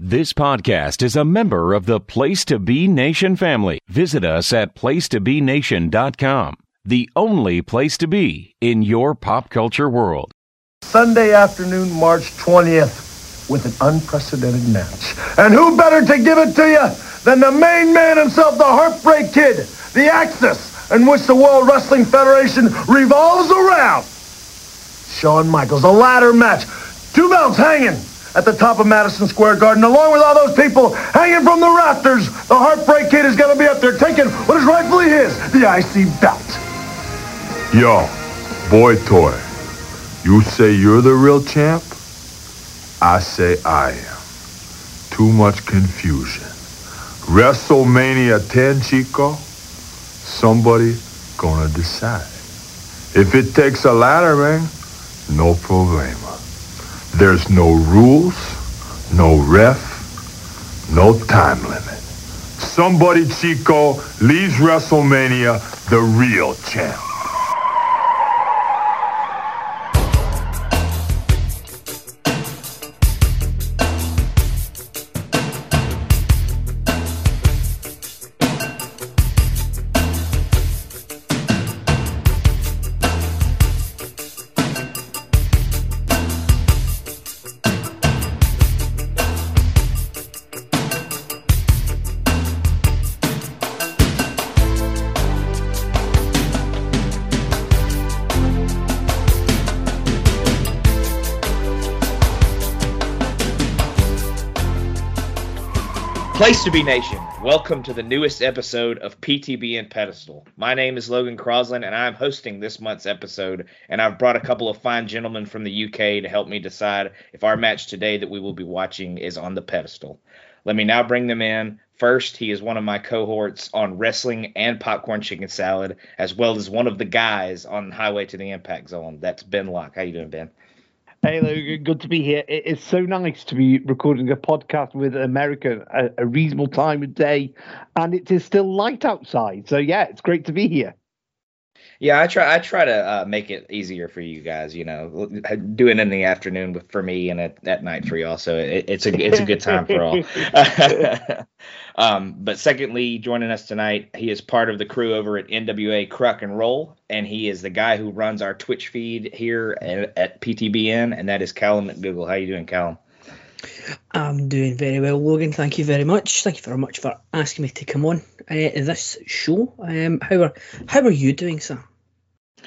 This podcast is a member of the Place to Be Nation family. Visit us at placetobenation.com, the only place to be in your pop culture world. Sunday afternoon, March 20th, with an unprecedented match. And who better to give it to you than the main man himself, the Heartbreak Kid, the axis in which the World Wrestling Federation revolves around. Shawn Michaels, a ladder match, two belts hanging at the top of Madison Square Garden, along with all those people hanging from the rafters. The Heartbreak Kid is going to be up there taking what is rightfully his, the IC belt. Yo, boy toy, you say you're the real champ? I say I am. Too much confusion. WrestleMania 10, Chico? Somebody gonna decide. If it takes a ladder ring, no problema. There's no rules, no ref, no time limit. Somebody, Chico, leaves WrestleMania the real champ. Be Nation. Welcome to the newest episode of PTB and Pedestal. My name is Logan Crosland, and I'm hosting this month's episode. And I've brought a couple of fine gentlemen from the UK to help me decide if our match today that we will be watching is on the pedestal. Let me now bring them in. First, he is one of my cohorts on wrestling and popcorn chicken salad, as well as one of the guys on Highway to the Impact Zone. That's Ben Locke. How you doing, Ben? Hey, good to be here. It is so nice to be recording a podcast with America at a reasonable time of day, and it is still light outside. So yeah, it's great to be here. Yeah, I try. I try to uh, make it easier for you guys. You know, do it in the afternoon for me and at, at night for y'all. So it, it's a it's a good time for all. um, but secondly, joining us tonight, he is part of the crew over at NWA Cruck and Roll, and he is the guy who runs our Twitch feed here at, at PTBN, and that is Callum McDougall. How are you doing, Callum? I'm doing very well, Logan. Thank you very much. Thank you very much for asking me to come on uh, this show. Um, how are how are you doing, sir?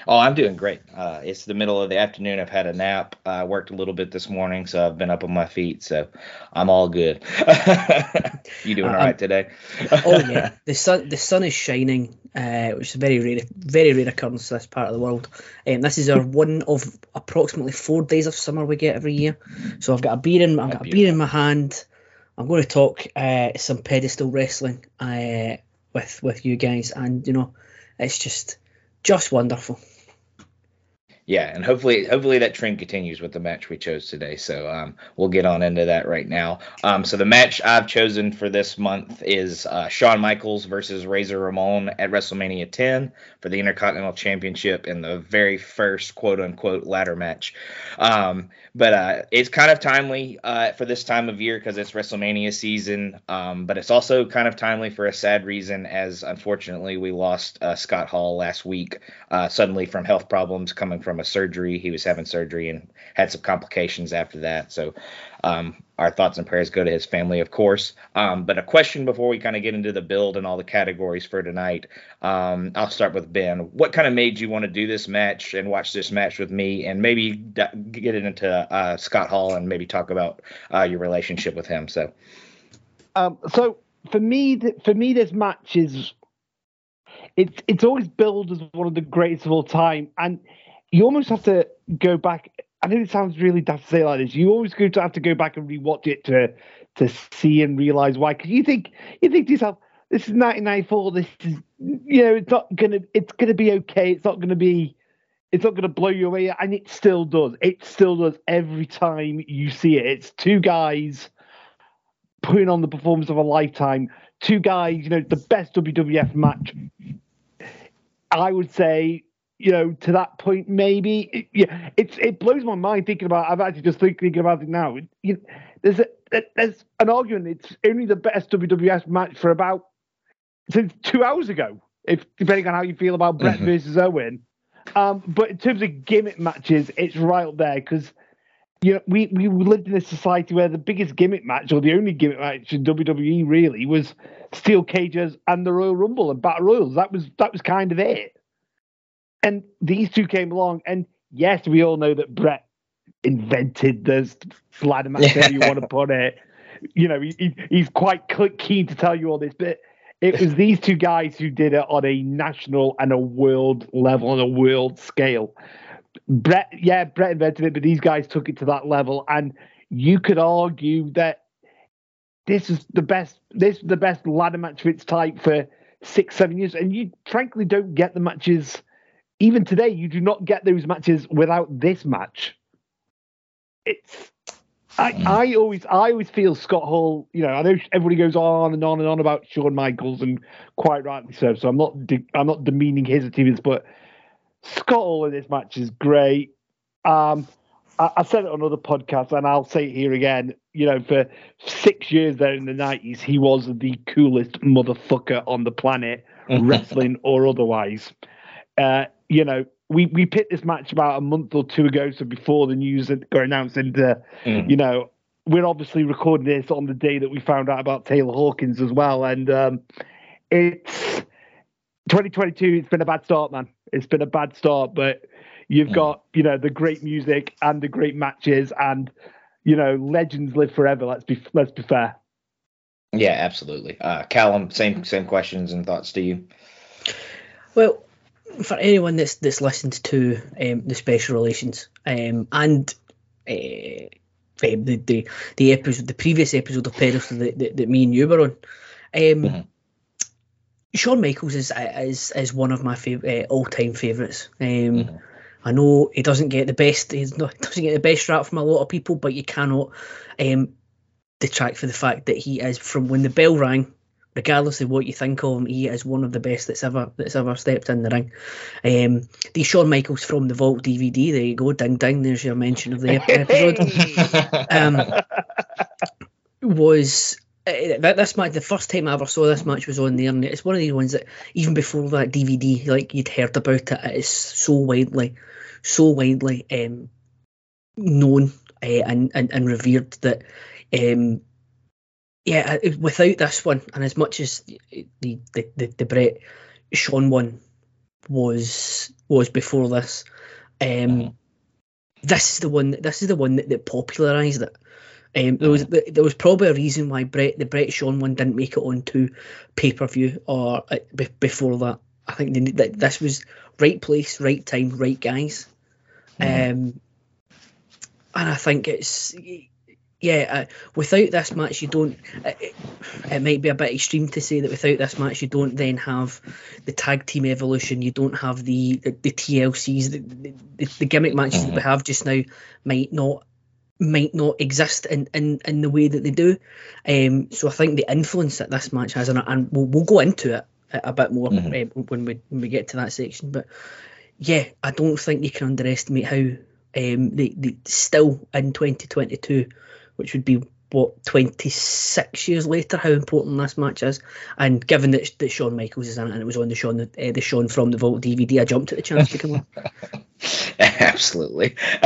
Oh, I'm doing great. Uh, it's the middle of the afternoon. I've had a nap. I worked a little bit this morning, so I've been up on my feet. So I'm all good. you doing all right today? oh yeah, the sun the sun is shining, uh, which is very rare, very rare occurrence in this part of the world. Um, this is our one of approximately four days of summer we get every year. So I've got a beer in, I've got a beer in my hand. I'm going to talk uh, some pedestal wrestling uh, with with you guys, and you know, it's just just wonderful. Yeah, and hopefully, hopefully that trend continues with the match we chose today. So um, we'll get on into that right now. Um, so the match I've chosen for this month is uh, Shawn Michaels versus Razor Ramon at WrestleMania 10 for the Intercontinental Championship in the very first quote unquote ladder match. Um, but uh, it's kind of timely uh, for this time of year because it's WrestleMania season. Um, but it's also kind of timely for a sad reason, as unfortunately we lost uh, Scott Hall last week uh, suddenly from health problems coming from a surgery. He was having surgery and had some complications after that. So um, our thoughts and prayers go to his family, of course. Um, but a question before we kind of get into the build and all the categories for tonight. Um, I'll start with Ben. What kind of made you want to do this match and watch this match with me, and maybe d- get into uh, Scott Hall and maybe talk about uh, your relationship with him? So, um, so for me, for me, this match is it's it's always billed as one of the greatest of all time, and you almost have to go back I know it sounds really daft to say like this. You always going to have to go back and rewatch it to to see and realize why. Because you think you think to yourself, this is 1994. This is you know, it's not gonna it's gonna be okay. It's not gonna be it's not gonna blow you away, and it still does. It still does every time you see it. It's two guys putting on the performance of a lifetime. Two guys, you know, the best WWF match. I would say you know, to that point, maybe it, yeah, it's it blows my mind thinking about. I'm actually just thinking about it now. You, there's a there's an argument. It's only the best WWF match for about since two hours ago. If depending on how you feel about Bret mm-hmm. versus Owen, um, but in terms of gimmick matches, it's right up there because you know we we lived in a society where the biggest gimmick match or the only gimmick match in WWE really was steel cages and the Royal Rumble and Battle Royals. That was that was kind of it. And these two came along, and yes, we all know that Bret invented the ladder match, yeah. you want to put it. You know, he, he's quite keen to tell you all this, but it was these two guys who did it on a national and a world level, on a world scale. Bret, yeah, Bret invented it, but these guys took it to that level, and you could argue that this is the best. This is the best ladder match of its type for six, seven years, and you frankly don't get the matches. Even today, you do not get those matches without this match it's I, mm. I always I always feel Scott Hall. You know, I know everybody goes on and on and on about Shawn Michaels, and quite rightly so. So I'm not de- I'm not demeaning his achievements, but Scott Hall in this match is great. Um, I, I said it on other podcasts, and I'll say it here again. You know, for six years there in the '90s, he was the coolest motherfucker on the planet, wrestling or otherwise. Uh, you know, we we picked this match about a month or two ago, so before the news had got announced, and uh, mm. you know we're obviously recording this on the day that we found out about Taylor Hawkins as well, and um, it's 2022. It's been a bad start, man. It's been a bad start, but you've mm. got you know the great music and the great matches, and you know legends live forever. Let's be let's be fair. Yeah, absolutely. Uh, Callum, same same questions and thoughts to you. Well, for anyone that's that's listened to um, the special relations um, and uh, the, the the episode, the previous episode of Pedestal that, that, that me and you were on, um, mm-hmm. Shawn Michaels is is is one of my fav- uh, all time favourites. Um, mm-hmm. I know he doesn't get the best. He doesn't get the best rap from a lot of people, but you cannot um, detract for the fact that he is from when the bell rang regardless of what you think of him, he is one of the best that's ever that's ever stepped in the ring. Um, the Shawn Michaels from the Vault DVD. There you go, ding ding. There's your mention of the episode. um, was uh, this match the first time I ever saw this match was on the internet. It's one of these ones that even before that DVD, like you'd heard about it, it is so widely, so widely um, known uh, and, and and revered that. Um, yeah, without this one, and as much as the the the, the Bret Shawn one was was before this, um, mm-hmm. this is the one. This is the one that, that popularised it. Um, there was mm-hmm. there was probably a reason why Bret the Bret Shawn one didn't make it onto pay per view or uh, b- before that. I think they, that this was right place, right time, right guys. Mm. Um, and I think it's yeah, uh, without this match, you don't. Uh, it, it, might be a bit extreme to say that without this match, you don't then have the tag team evolution. You don't have the the, the TLCs, the, the, the, gimmick matches mm-hmm. that we have just now might not might not exist in, in, in the way that they do. Um, so I think the influence that this match has, and, and we'll, we'll go into it a, a bit more mm-hmm. uh, when we when we get to that section. But yeah, I don't think you can underestimate how um, they, they still in 2022 which would be what 26 years later how important this match is. And given that, that Shawn Michaels is in it and it was on the Shawn uh, the Shawn from the Vault DVD I jumped at the chance to come on absolutely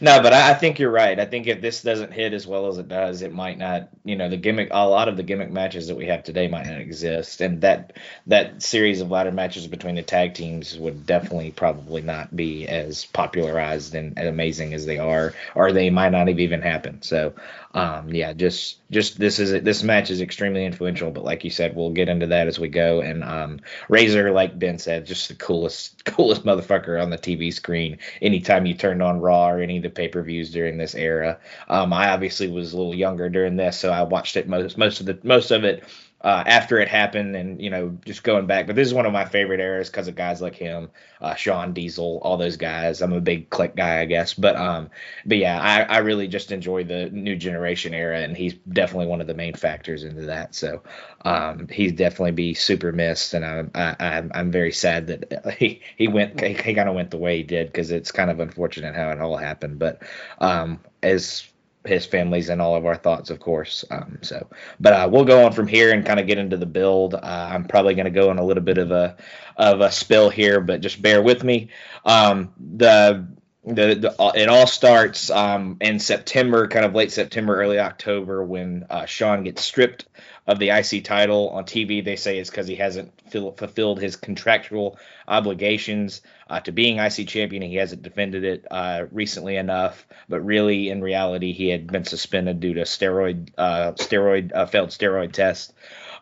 no but I, I, think you're right I think if this doesn't hit as well as it does it might not you know the gimmick a lot of the gimmick matches that we have today might not exist and that that series of ladder matches between the tag teams would definitely probably not be as popularized and, and amazing as they are or they might not have even happened so um, yeah, just just this is this match is extremely influential. But like you said, we'll get into that as we go. And um, Razor, like Ben said, just the coolest coolest motherfucker on the TV screen. Anytime you turned on Raw or any of the pay per views during this era, um, I obviously was a little younger during this, so I watched it most most of the most of it uh, after it happened and you know just going back. But this is one of my favorite eras because of guys like him uh, Shawn Diesel all those guys. I'm a big click guy i guess. But um but yeah I, I really just enjoy the new generation era and he's definitely one of the main factors into that. So um he'd definitely be super missed and i'm I, I'm, I'm very sad that he he went he, he kind of went the way he did because it's kind of unfortunate how it all happened. But um as his family's in all of our thoughts, of course. Um, so, but uh, we'll go on from here and kind of get into the build. Uh, I'm probably going to go on a little bit of a of a spill here, but just bear with me. Um, the the, the, uh, it all starts um, in September, kind of late September, early October, when uh, Shawn gets stripped of the IC title on TV. They say it's because he hasn't fil- fulfilled his contractual obligations uh, to being IC champion. And he hasn't defended it uh, recently enough, but really, in reality, he had been suspended due to steroid uh, steroid uh, failed steroid test.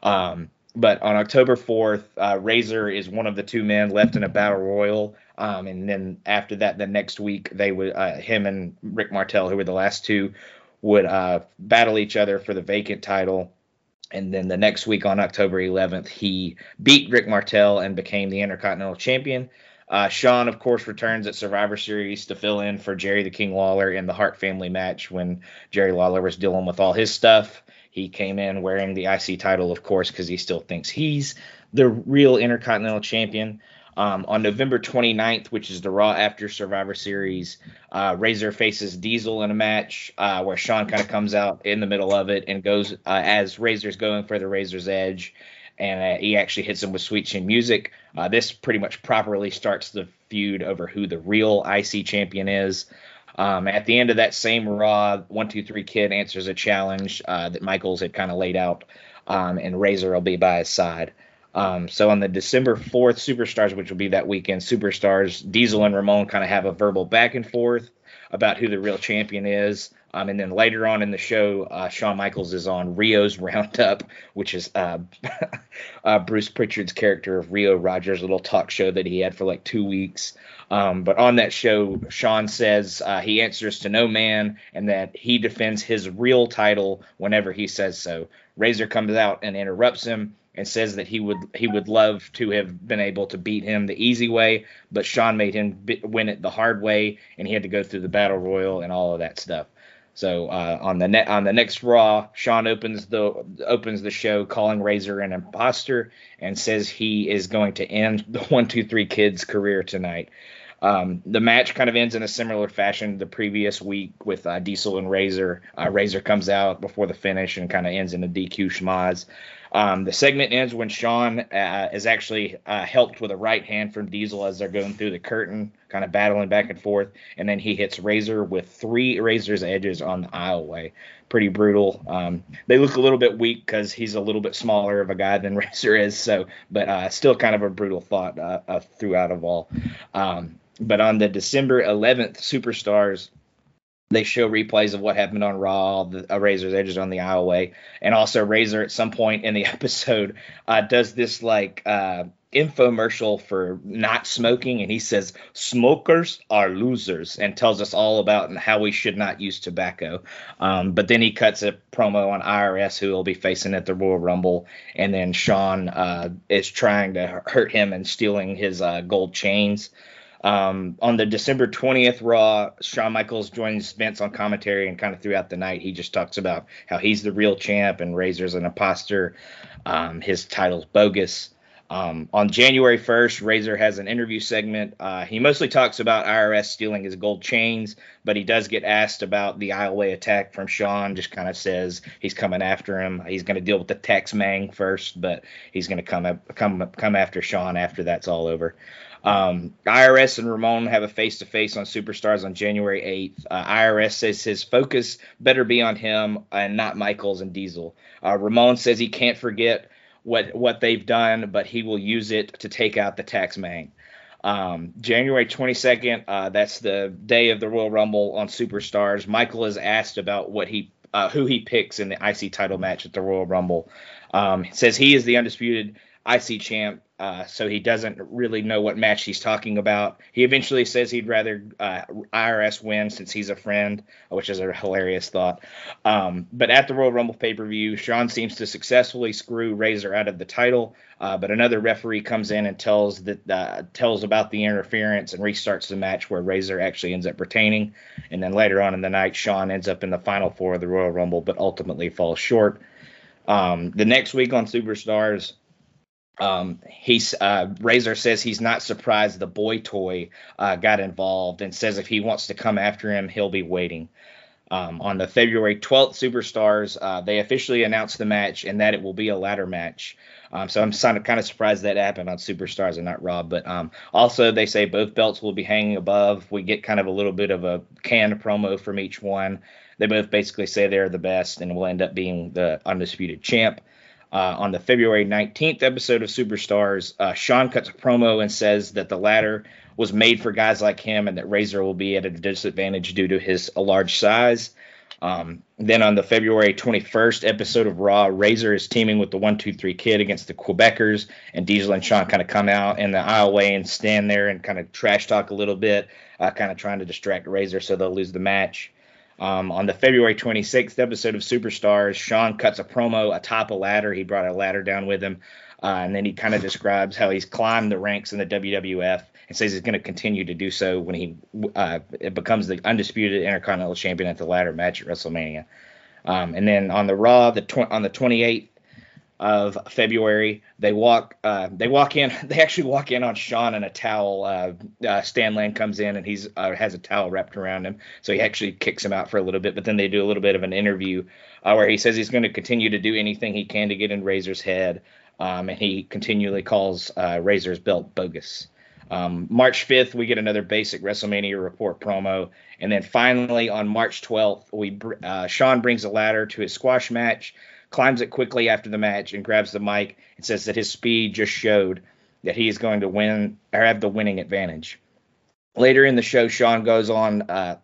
Um, but on October 4th, uh, Razor is one of the two men left in a battle royal. Um, and then after that, the next week, they would uh, him and Rick Martel, who were the last two, would battle each other for the vacant title and then the next week on October 11th, he beat Rick Martel and became the Intercontinental Champion. Uh, Shawn, of course, returns at Survivor Series to fill in for Jerry the King Lawler in the Hart family match when Jerry Lawler was dealing with all his stuff. He came in wearing the IC title, of course, because he still thinks he's the real Intercontinental Champion. Um, on November 29th, which is the Raw after Survivor Series, uh, Razor faces Diesel in a match uh, where Shawn kind of comes out in the middle of it and goes uh, as Razor's going for the Razor's Edge, and uh, he actually hits him with Sweet Chin Music. Uh, this pretty much properly starts the feud over who the real IC champion is. Um, at the end of that same Raw, One Two Three Kid answers a challenge uh, that Michaels had kind of laid out, um, and Razor will be by his side. Um, so on the December 4th Superstars, which will be that weekend, Superstars, Diesel and Ramon kind of have a verbal back and forth about who the real champion is. Um, and then later on in the show, uh, Shawn Michaels is on Rio's Roundup, which is uh, uh, Bruce Prichard's character of Rio Rogers, little talk show that he had for like two weeks. Um, but on that show, Shawn says uh, he answers to no man and that he defends his real title whenever he says so. Razor comes out and interrupts him and says that he would he would love to have been able to beat him the easy way, but Shawn made him win it the hard way, and he had to go through the battle royal and all of that stuff. So uh, on the on the next Raw, Shawn opens the opens the show calling Razor an imposter and says he is going to end the one two three kids career tonight. Um, the match kind of ends in a similar fashion the previous week with uh, Diesel and Razor. Uh, Razor comes out before the finish and kind of ends in a DQ schmoz. Um, the segment ends when Shawn uh, is actually uh, helped with a right hand from Diesel as they're going through the curtain, kind of battling back and forth, and then he hits Razor with three Razor's edges on the aisleway. Pretty brutal. Um, they look a little bit weak because he's a little bit smaller of a guy than Razor is, so but uh, still kind of a brutal thought uh, uh, throughout of all. Um, but on the December 11th Superstars they show replays of what happened on Raw, the uh, Razor's edges on the aisleway, and also Razor at some point in the episode uh, does this like uh, infomercial for not smoking, and he says smokers are losers, and tells us all about how we should not use tobacco. Um, but then he cuts a promo on IRS, who will be facing at the Royal Rumble, and then Shawn uh, is trying to hurt him and stealing his uh, gold chains. Um, on the December 20th Raw, Shawn Michaels joins Vince on commentary, and kind of throughout the night, he just talks about how he's the real champ and Razor's an imposter. Um, his title's bogus. Um, on January 1st, Razor has an interview segment. Uh, he mostly talks about IRS stealing his gold chains, but he does get asked about the aisleway attack from Shawn. Just kind of says he's coming after him. He's going to deal with the tax Mang first, but he's going to come come come after Shawn after that's all over. Um, IRS and Ramon have a face to face on Superstars on January 8th. Uh, IRS says his focus better be on him and not Michaels and Diesel. Uh, Ramon says he can't forget what what they've done, but he will use it to take out the Tex Mang. Um, January 22nd, uh, that's the day of the Royal Rumble on Superstars. Michael is asked about what he uh, who he picks in the IC title match at the Royal Rumble. Um, says he is the undisputed IC champ, uh, so he doesn't really know what match he's talking about. He eventually says he'd rather uh, IRS win since he's a friend, which is a hilarious thought. Um, but at the Royal Rumble pay per view, Shawn seems to successfully screw Razor out of the title. Uh, but another referee comes in and tells that uh, tells about the interference and restarts the match where Razor actually ends up retaining. And then later on in the night, Shawn ends up in the final four of the Royal Rumble, but ultimately falls short. Um, the next week on Superstars, um, he's uh, Razor says he's not surprised the boy toy uh, got involved and says if he wants to come after him, he'll be waiting. Um, on the February 12th Superstars, uh, they officially announced the match and that it will be a ladder match. Um, so I'm kind of, kind of surprised that happened on Superstars and not Raw. But um, also, they say both belts will be hanging above. We get kind of a little bit of a canned promo from each one. They both basically say they're the best and will end up being the undisputed champ. Uh, on the February 19th episode of Superstars, uh, Shawn cuts a promo and says that the ladder was made for guys like him and that Razor will be at a disadvantage due to his large size. Um, then on the February 21st episode of Raw, Razor is teaming with the 123 Kid against the Quebecers, and Diesel and Shawn kind of come out in the aisleway and stand there and kind of trash talk a little bit, uh, kind of trying to distract Razor so they'll lose the match. Um, on the February 26th episode of Superstars, Shawn cuts a promo atop a ladder. He brought a ladder down with him, uh, and then he kind of describes how he's climbed the ranks in the WWF and says he's going to continue to do so when he uh, becomes the undisputed Intercontinental Champion at the ladder match at WrestleMania. Um, and then on the Raw, the tw- on the 28th of February, they walk uh, they walk in. They actually walk in on Shawn in a towel. Uh, uh, Stan Lane comes in and he's uh, has a towel wrapped around him, so he actually kicks him out for a little bit. But then they do a little bit of an interview uh, where he says he's going to continue to do anything he can to get in Razor's head, um, and he continually calls uh, Razor's belt bogus. Um, March 5th, we get another basic WrestleMania report promo. And then finally, on March 12th, we Shawn brings a ladder to his squash match, climbs it quickly after the match, and grabs the mic and says that his speed just showed that he is going to win or have the winning advantage. Later in the show, Shawn goes on uh,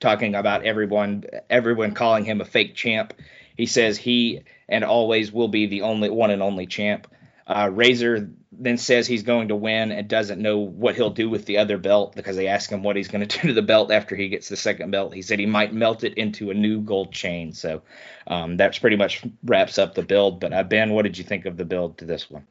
talking about everyone everyone calling him a fake champ. He says he and always will be the only one and only champ. Uh, Razor then says he's going to win and doesn't know what he'll do with the other belt because they ask him what he's going to do to the belt after he gets the second belt. He said he might melt it into a new gold chain. So um, that's pretty much wraps up the build. But uh, Ben, what did you think of the build to this one?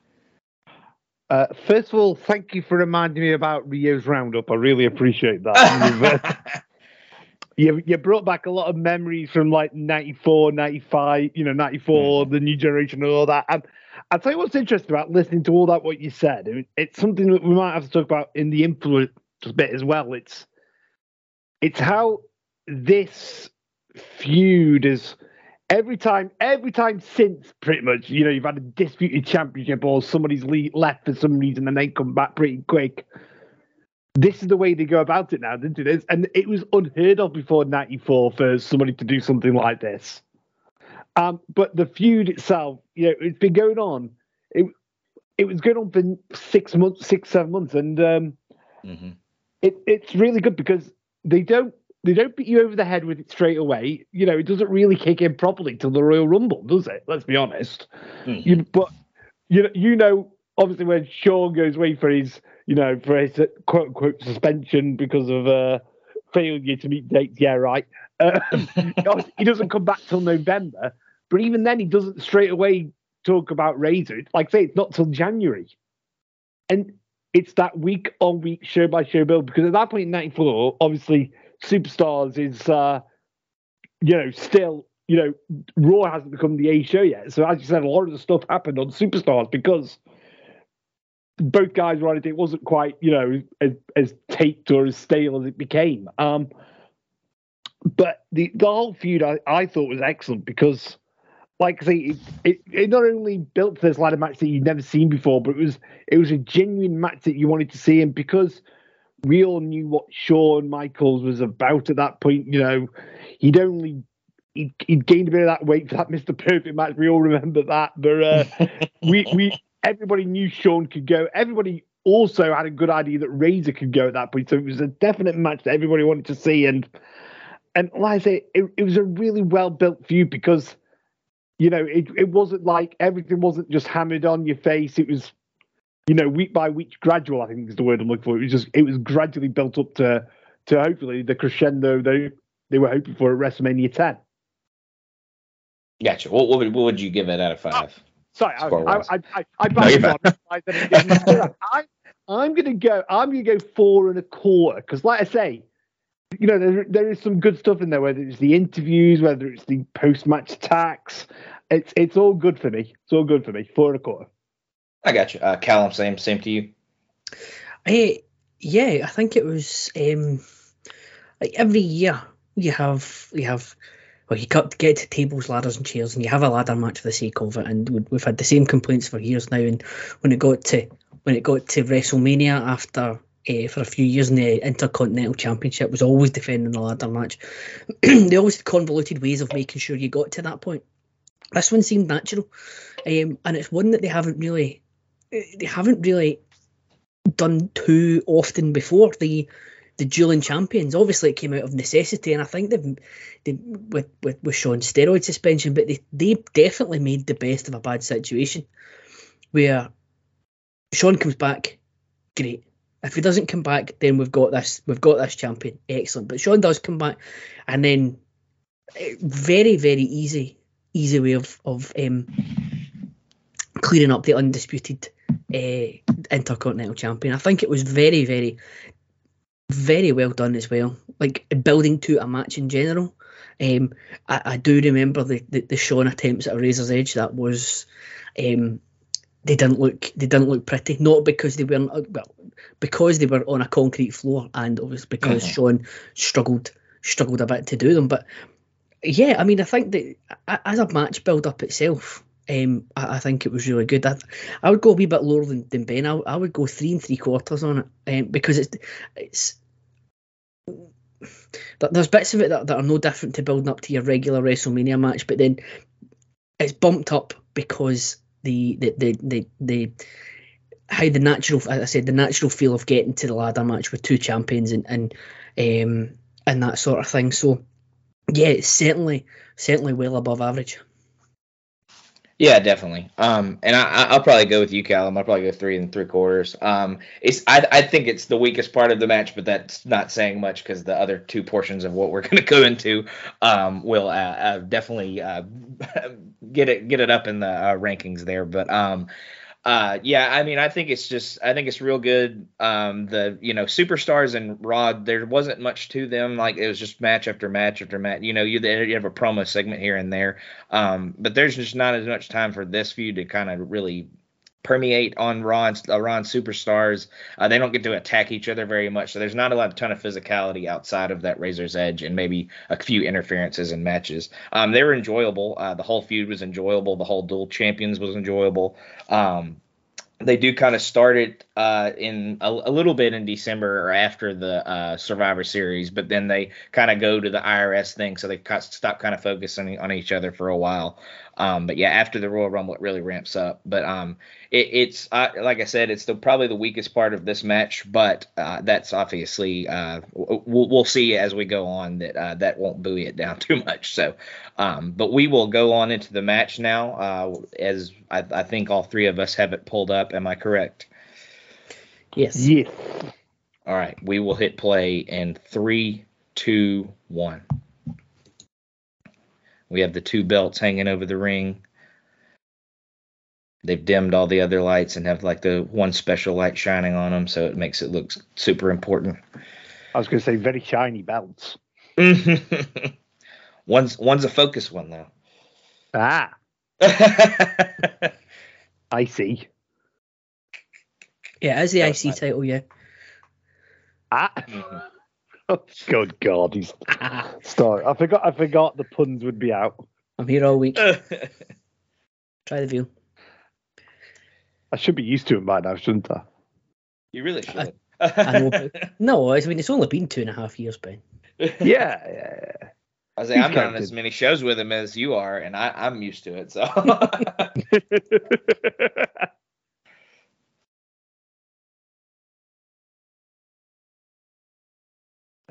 Uh, first of all, thank you for reminding me about Rio's Roundup. I really appreciate that. you, you brought back a lot of memories from like 94, 95, you know, 94, mm. the new generation and all that. And I'll tell you what's interesting about listening to all that what you said. It's something that we might have to talk about in the influence bit as well. It's it's how this feud is every time every time since pretty much you know you've had a disputed championship or somebody's left for some reason and they come back pretty quick this is the way they go about it now didn't it and it was unheard of before 94 for somebody to do something like this um, but the feud itself, you know, it's been going on. It it was going on for six months, six seven months, and um, mm-hmm. it it's really good because they don't they don't beat you over the head with it straight away. You know, it doesn't really kick in properly till the Royal Rumble, does it? Let's be honest. Mm-hmm. You, but you know, you know, obviously when Shawn goes away for his, you know, for his quote unquote suspension because of uh, failure to meet dates. Yeah, right. Um, he doesn't come back till November, but even then, he doesn't straight away talk about Razor. Like say, it's not till January, and it's that week on week, show by show build. Because at that point in '94, obviously, Superstars is, uh, you know, still, you know, Raw hasn't become the A show yet. So as you said, a lot of the stuff happened on Superstars because both guys were on it. It wasn't quite, you know, as, as taped or as stale as it became. Um, but the the whole feud I, I thought was excellent because like I say, it, it, it, not only built this ladder match that you'd never seen before, but it was it was a genuine match that you wanted to see, and because we all knew what Shawn Michaels was about at that point, you know, he'd only he'd, he'd gained a bit of that weight for that Mr. Perfect match. We all remember that, but uh, we we everybody knew Shawn could go. Everybody also had a good idea that Razor could go at that point, so it was a definite match that everybody wanted to see, and and like I say, it, it was a really well built feud because you know it, it wasn't like everything wasn't just hammered on your face. It was you know week by week gradual. I think is the word I'm looking for. It was just it was gradually built up to to hopefully the crescendo they they were hoping for at WrestleMania 10. Gotcha. What, what, would, what would you give it out of five? Oh, sorry, I, I, I, I, I, no, I, I'm going to go. I'm going to go four and a quarter because, like I say, you know, there, there is some good stuff in there, whether it's the interviews, whether it's the post match attacks. It's it's all good for me. It's all good for me. Four and a quarter. I got you. Uh, Callum, same same to you. I, yeah, I think it was um, like every year you have you have well, you cut get to tables, ladders, and chairs, and you have a ladder match for the sake of it. And we- we've had the same complaints for years now. And when it got to when it got to WrestleMania after. Uh, for a few years in the Intercontinental Championship was always defending the ladder match. they always had convoluted ways of making sure you got to that point. This one seemed natural, um, and it's one that they haven't really they haven't really done too often before. The the dueling champions. Obviously, it came out of necessity, and I think they've, they with with with steroid suspension, but they they definitely made the best of a bad situation. Where Shawn comes back, great. If he doesn't come back, then we've got this we've got this champion, excellent. But Shawn does come back, and then eh, very very easy easy way of of um, clearing up the undisputed uh, intercontinental champion. I think it was very very very well done as well. Like building to a match in general. Um, I, I do remember the, the the Shawn attempts at a razor's edge. That was, um, they didn't look they didn't look pretty. Not because they weren't uh, well, because they were on a concrete floor, and obviously because Mhm. Shawn struggled struggled a bit to do them. But yeah, I mean, I think that as a match build up itself. Um, I, I think it was really good. I, I would go a wee bit lower than, than Ben. I, I would go three and three quarters on it um, because it's it's there's bits of it that, that are no different to building up to your regular WrestleMania match, but then it's bumped up because the the the the, the how the natural, I said, the natural feel of getting to the ladder match with two champions and and um and that sort of thing. So yeah, it's certainly certainly well above average. Yeah, definitely. Um, and I, I- I'll probably go with you, Callum. I'll probably go three and three quarters. Um, it's I, I think it's the weakest part of the match, but that's not saying much because the other two portions of what we're going to go into um, will uh, uh, definitely uh, get it get it up in the uh, rankings there. But um, uh, yeah, I mean, I think it's just I think it's real good. Um, the you know superstars and Raw, there wasn't much to them. Like it was just match after match after match. You know, you you have a promo segment here and there. Um, but there's just not as much time for this feud to kind of really permeate on and, uh, and superstars. Uh, they don't get to attack each other very much, so there's not a lot, ton of physicality outside of that Razor's Edge and maybe a few interferences in matches. Um, they were enjoyable. Uh, the whole feud was enjoyable. The whole dual champions was enjoyable. Um, they do kind of start it uh, in a, a little bit in December or after the uh, Survivor Series, but then they kind of go to the IRS thing, so they stop kind of focusing on each other for a while. Um, but yeah, after the Royal Rumble, it really ramps up. But um, it, it's uh, like I said, it's the, probably the weakest part of this match, but uh, that's obviously uh, we'll, we'll see as we go on that uh, that won't buoy it down too much. So, um, but we will go on into the match now, uh, as I, I think all three of us have it pulled up. Am I correct? Yes. Yes. All right, we will hit play in three, two, one. We have the two belts hanging over the ring. They've dimmed all the other lights and have like the one special light shining on them, so it makes it look super important. I was going to say very shiny belts. one's one's a focus one though. Ah, I see. Yeah, as the That IC title, yeah. Ah, Mhm. good God, he's sorry. I forgot. I forgot the puns would be out. I'm here all week. Try the view. I should be used to him by now, shouldn't I? you really should. I know. No, I mean it's only been two and a half years, Ben. Yeah, yeah. yeah. I say He's I'm not on as many shows with him as you are, and I, I'm used to it. So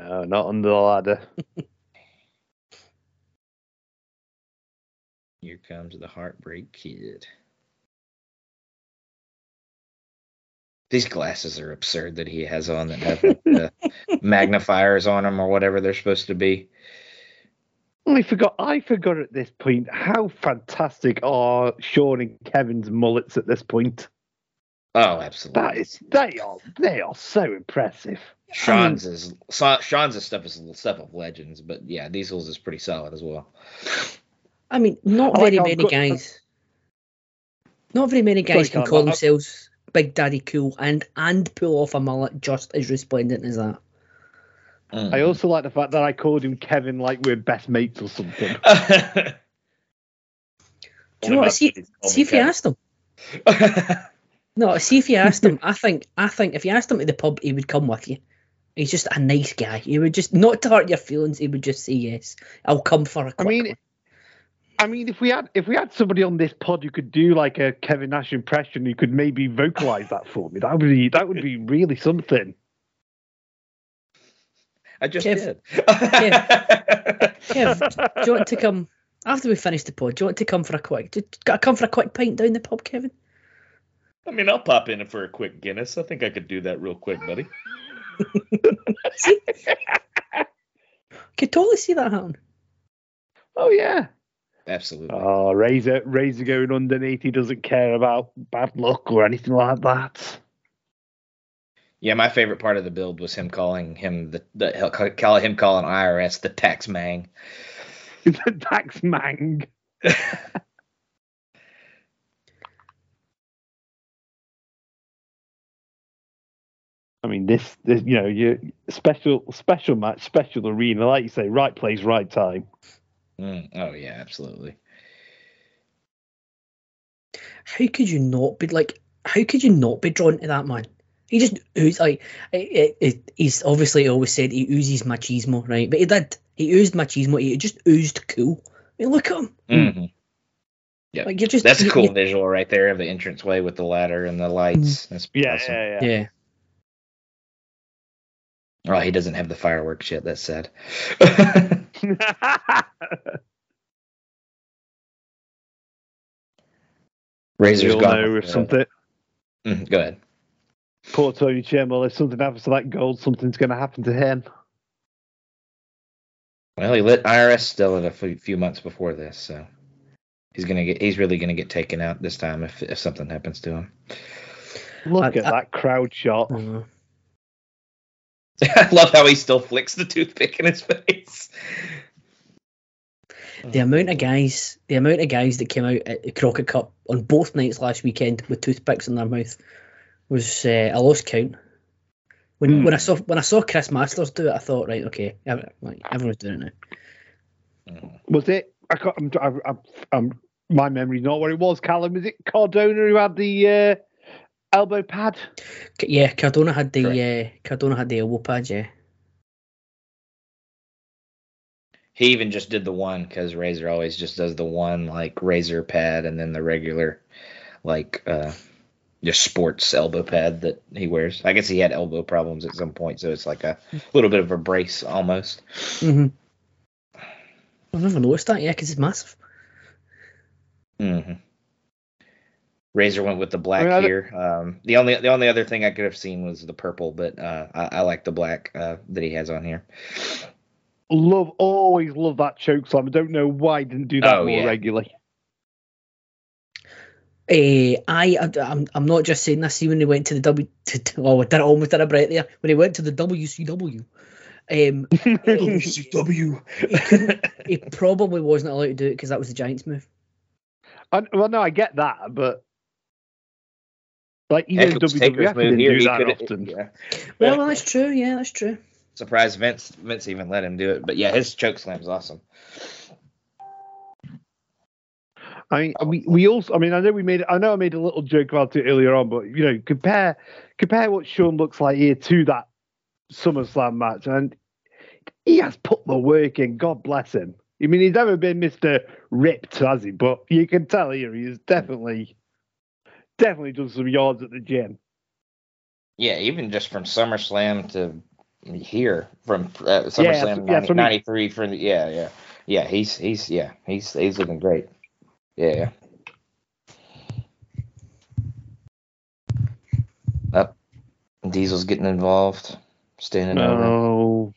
no, not under the ladder. here comes the Heartbreak Kid. These glasses are absurd that he has on that have the magnifiers on them or whatever they're supposed to be. I forgot. I forgot at this point how fantastic are Shawn and Kevin's mullets at this point. Oh, absolutely. That is, they are, they are so impressive. Shawn's is Sa- Shawn's stuff is the stuff of legends, but yeah, Diesel's is pretty solid as well. I mean, not I like very how many good- guys. Not very many guys can call I- themselves Big Daddy Cool and and pull off a mullet just as resplendent as that. Mm. I also like the fact that I called him Kevin like we're best mates or something. Do you know what? See, see if you asked him. No, see if you asked him. I think I think if you asked him to the pub, he would come with you. He's just a nice guy. He would just not to hurt your feelings. He would just say yes. I'll come for a. I Quick mean, one." I mean, if we had if we had somebody on this pod who could do like a Kevin Nash impression, who could maybe vocalize that for me, that would be that would be really something. I just Kev- did. Kev, do you want to come after we finish the pod? Do you want to come for a quick? Do, got to come for a quick pint down the pub, Kevin? I mean, I'll pop in for a quick Guinness. I think I could do that real quick, buddy. See? Could totally see that happen. Oh yeah. Absolutely. Oh, Razor Razor going underneath. He doesn't care about bad luck or anything like that. Yeah, my favorite part of the build was him calling him the, the he'll call him calling IRS the tax mang. the tax mang. I mean, this, this, you know, you special, special match, special arena, like you say, right place, right time. Mm, oh yeah, absolutely. How could you not be like? How could you not be drawn to that man? He just oozed like it, it, it, he's obviously always said he oozes machismo, right? But he did. He oozed machismo. He just oozed cool. I mean, look at him. hmm Yeah, Like you're just that's a cool you- visual right there of the entranceway with the ladder and the lights. That's Yeah, awesome. yeah, yeah. yeah. Oh, he doesn't have the fireworks yet. That's sad. Razor's You'll gone. know if the- something. Mhm, go ahead. Poor Tony Chimel, if something happens to that gold, something's going to happen to him. Well, he lit IRS still in a few few months before this, so he's gonna get. He's really gonna get taken out this time if if something happens to him. Look I- at I- that crowd shot. Uh, I love how he still flicks the toothpick in his face. the amount of guys, the amount of guys that came out at the Crockett Cup on both nights last weekend with toothpicks in their mouth was uh, I lost count. When Hmm. when I saw when I saw Chris Masters do it, I thought, right, okay, everyone's doing it now. Was it? I can't, I'm, I'm, I'm, I'm, my memory's not where it was. Callum, is it Cardona who had the uh, elbow pad? C- Yeah, Cardona had the uh, Cardona had the elbow pad. Yeah, He even just did the one because Razor always just does the one like razor pad and then the regular like uh just sports elbow pad that he wears. I guess he had elbow problems at some point, so it's like a little bit of a brace almost. mm-hmm. I've never noticed that. Yeah, because it's massive. Mm hmm Razor went with the black I mean, I here. Um, the only the only other thing I could have seen was the purple, but uh, I, I like the black uh, that he has on here. Love, always love that choke slam. I don't know why he didn't do that Oh, more yeah. regularly. Uh, I, I, I'm, I'm not just saying this. See, when he went to the W, to, to, oh, I did almost did a break there. When he went to the WCW, um, WCW. he, he probably wasn't allowed to do it because that was the Giants move. I, well, no, I get that, but like Heck, even it was Taker's WWF didn't here. do that often. yeah. Well, well, that's true. Yeah, that's true. Surprised Vince Vince even let him do it, but yeah, his choke slam's awesome. I mean, we, we also. I mean, I know we made. I know I made a little joke about it earlier on, but you know, compare compare what Shawn looks like here to that SummerSlam match, and he has put the work in. God bless him. I mean, he's never been Mister Ripped, has he? But you can tell here he is definitely, definitely done some yards at the gym. Yeah, even just from SummerSlam to here, from uh, SummerSlam yeah, from- 93 for the yeah, yeah, yeah. He's he's yeah, he's he's looking great. Yeah. Up, Diesel's getting involved, standing over.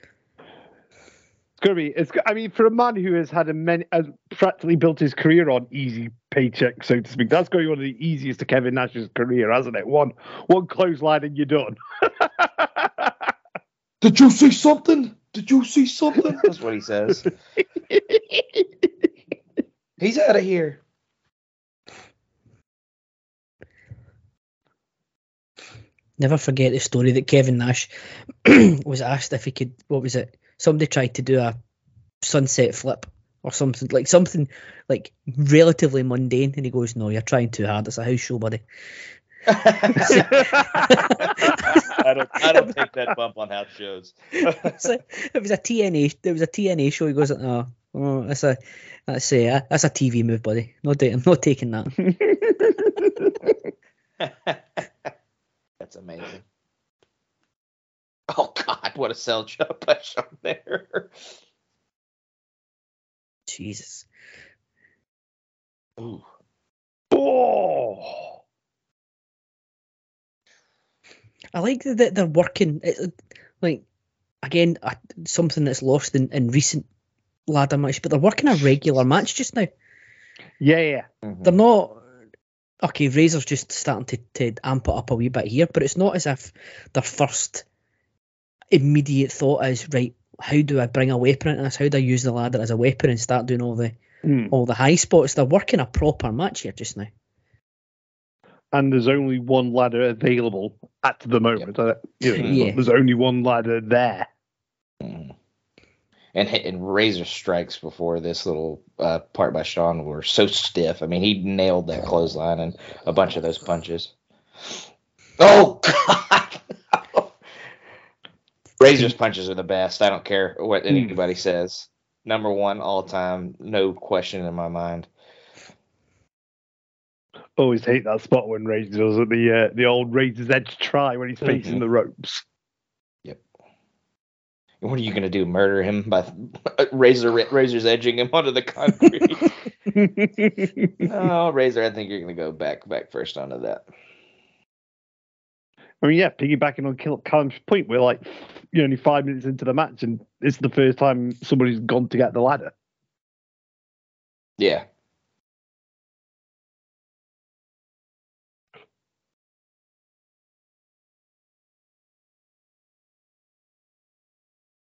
It's gonna be. It's. I mean, for a man who has had a many, has practically built his career on easy paycheck, so to speak, that's going to be one of the easiest to Kevin Nash's career, hasn't it? One, one clothesline and you're done. Did you see something? Did you see something? That's what he says. He's out of here. never forget the story that Kevin Nash was asked if he could. What was it? Somebody tried to do a sunset flip or something like something like relatively mundane, and he goes, "No, you're trying too hard. It's a house show, buddy." I don't, I don't take that bump on house shows. A- it was a TNA. It was a TNA show. He goes, "No, oh, that's a that's a that's a TV move, buddy. No, I'm not taking that." That's amazing. Oh God, what a sell job by Shawn there. Jesus. Ooh. Oh, I like that they're working. It, like again, something that's lost in, in recent ladder match, but they're working a regular match just now. yeah, yeah. Mhm. They're not. Okay, Razor's just starting to, to amp it up a wee bit here, but it's not as if their first immediate thought is right. How do I bring a weapon into this? How do I use the ladder as a weapon and start doing all the Mm. all the high spots? They're working a proper match here just now. And there's only one ladder available at the moment. uh, You know, Yeah. There's only one ladder there. Mhm. And hit and razor strikes before this little uh, part by Shawn were so stiff. I mean, he nailed that clothesline and a bunch of those punches. Oh God! Razor's punches are the best. I don't care what anybody says. Number one all time, no question in my mind. Always hate that spot when Razor does it, the uh, the old Razor's Edge try when he's facing Mhm. the ropes. Yep. What are you gonna do? Murder him by razor razor's edging him onto the concrete? oh, razor! I think you're gonna go back back first onto that. I mean, yeah, piggybacking on Callum's point, we're like, you know, only five minutes into the match, and it's the first time somebody's gone to get the ladder. Yeah.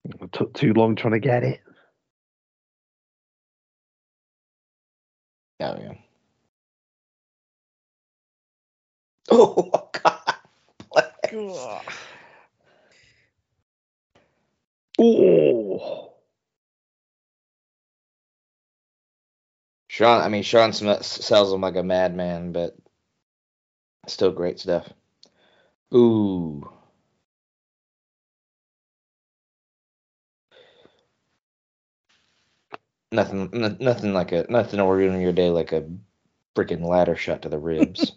It took too long trying to get it. Oh yeah. Oh God. Oh, Shawn, I mean Shawn sm- sells him like a madman, but still great stuff. Ooh. Nothing, n- nothing like a nothing will ruin your day like a freaking ladder shot to the ribs.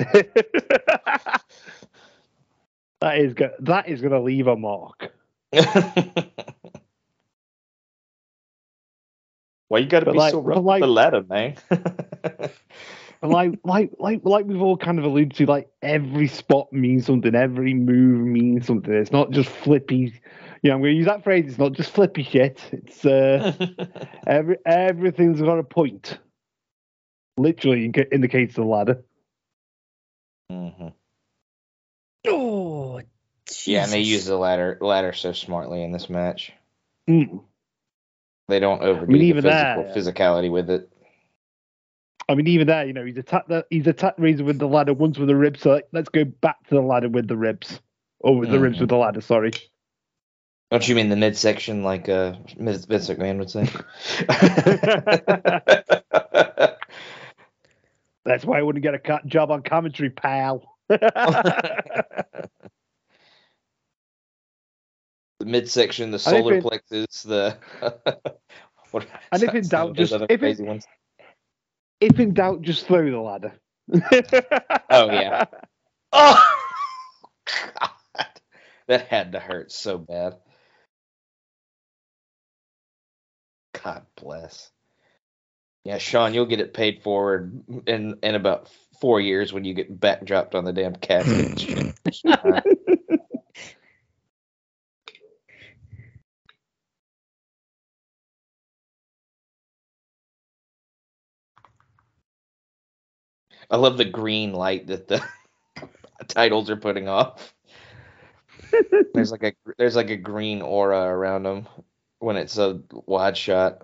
that is go- that is going to leave a mark. Why you gotta be like- so rough like- the ladder, man? Like, like, like, like we've all kind of alluded to, like every spot means something, every move means something. It's not just flippy. You know, I'm going to use that phrase. It's not just flippy shit. It's uh, every everything's got a point. Literally, in, in the case of the ladder. Mhm. Oh, Yeah, and they use the ladder ladder so smartly in this match. Mm. They don't overdo even the that- physical, physicality with it. I mean, even there, you know, he's attacked the he's attacked Razor with the ladder once with the ribs. So like, let's go back to the ladder with the ribs, or with the ribs with the ladder. Sorry. Don't you mean the midsection, like uh, Vince McMahon would say? That's why I wouldn't get a job on commentary, pal. The midsection, the solar it- plexus, the. what, And if in doubt, just- if it- ones. if in doubt, just throw the ladder. Oh, yeah. Oh God, that had to hurt so bad. God bless. Yeah, Shawn, you'll get it paid forward in in about four years when you get back dropped on the damn casket. Hmm. I love the green light that the titles are putting off. there's like a there's like a green aura around them when it's a wide shot.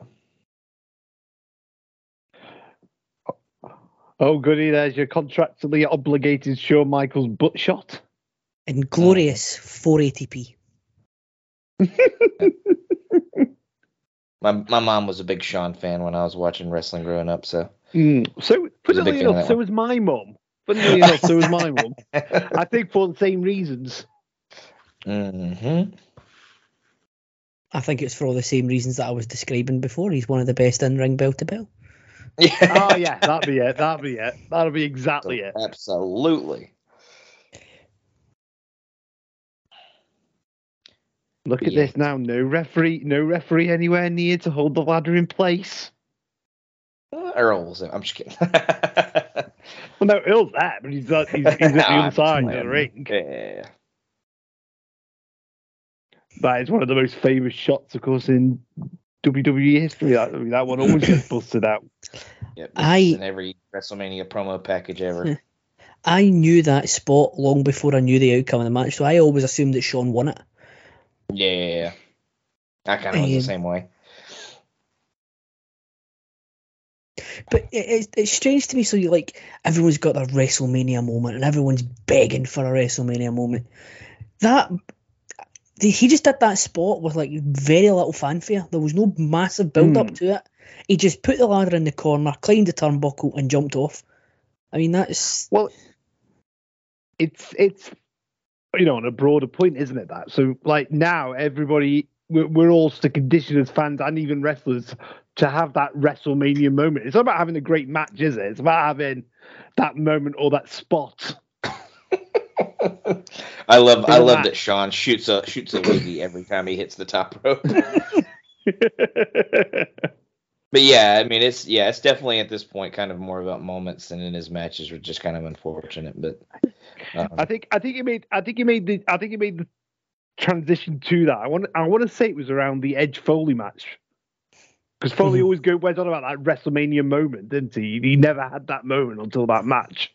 Oh, goody, there's your contractually obligated Shawn Michaels butt shot. in glorious 480p. My my mom was a big Shawn fan when I was watching wrestling growing up, so Mm. So, funnily enough, so was my mum. Funnily enough, so was my mum. I think for the same reasons. hmm I think it's for all the same reasons that I was describing before. He's one of the best in ring bell to bell. Oh yeah, that'd be it. That'd be it. That'll be exactly it. Absolutely. Look at Yeah. this now. No referee. No referee anywhere near to hold the ladder in place. Uh, Earl was I'm just kidding. Well, no, Earl's that, but he's at, he's, he's at the other side of the ring. yeah. That is one of the most famous shots, of course, in WWE history. That, I mean, that one always gets busted out. Yep, I- in every WrestleMania promo package ever. I knew that spot long before I knew the outcome of the match, so I always assumed that Shawn won it. yeah, yeah, yeah. I kind of was the Um, same way. But it's, it's strange to me. So you like everyone's got their WrestleMania moment, and everyone's begging for a WrestleMania moment. That the- he just did that spot with like very little fanfare. There was no massive build up Hmm. to it. He just put the ladder in the corner, climbed the turnbuckle, and jumped off. I mean, that's Well, it's it's you know on a broader point, isn't it? That so like now everybody we're, we're all conditioned as fans and even wrestlers to have that WrestleMania moment. It's not about having a great match, is it? It's about having that moment or that spot. I love I in a love that Shawn shoots a shoots a lady every time he hits the top rope. But yeah, I mean it's yeah, it's definitely at this point kind of more about moments than in his matches, which is kind of unfortunate. But um, I think I think he made I think he made the I think he made the transition to that. I want I want to say it was around the Edge Foley match because Foley Mhm. always go went on about that WrestleMania moment, didn't he? He never had that moment until that match.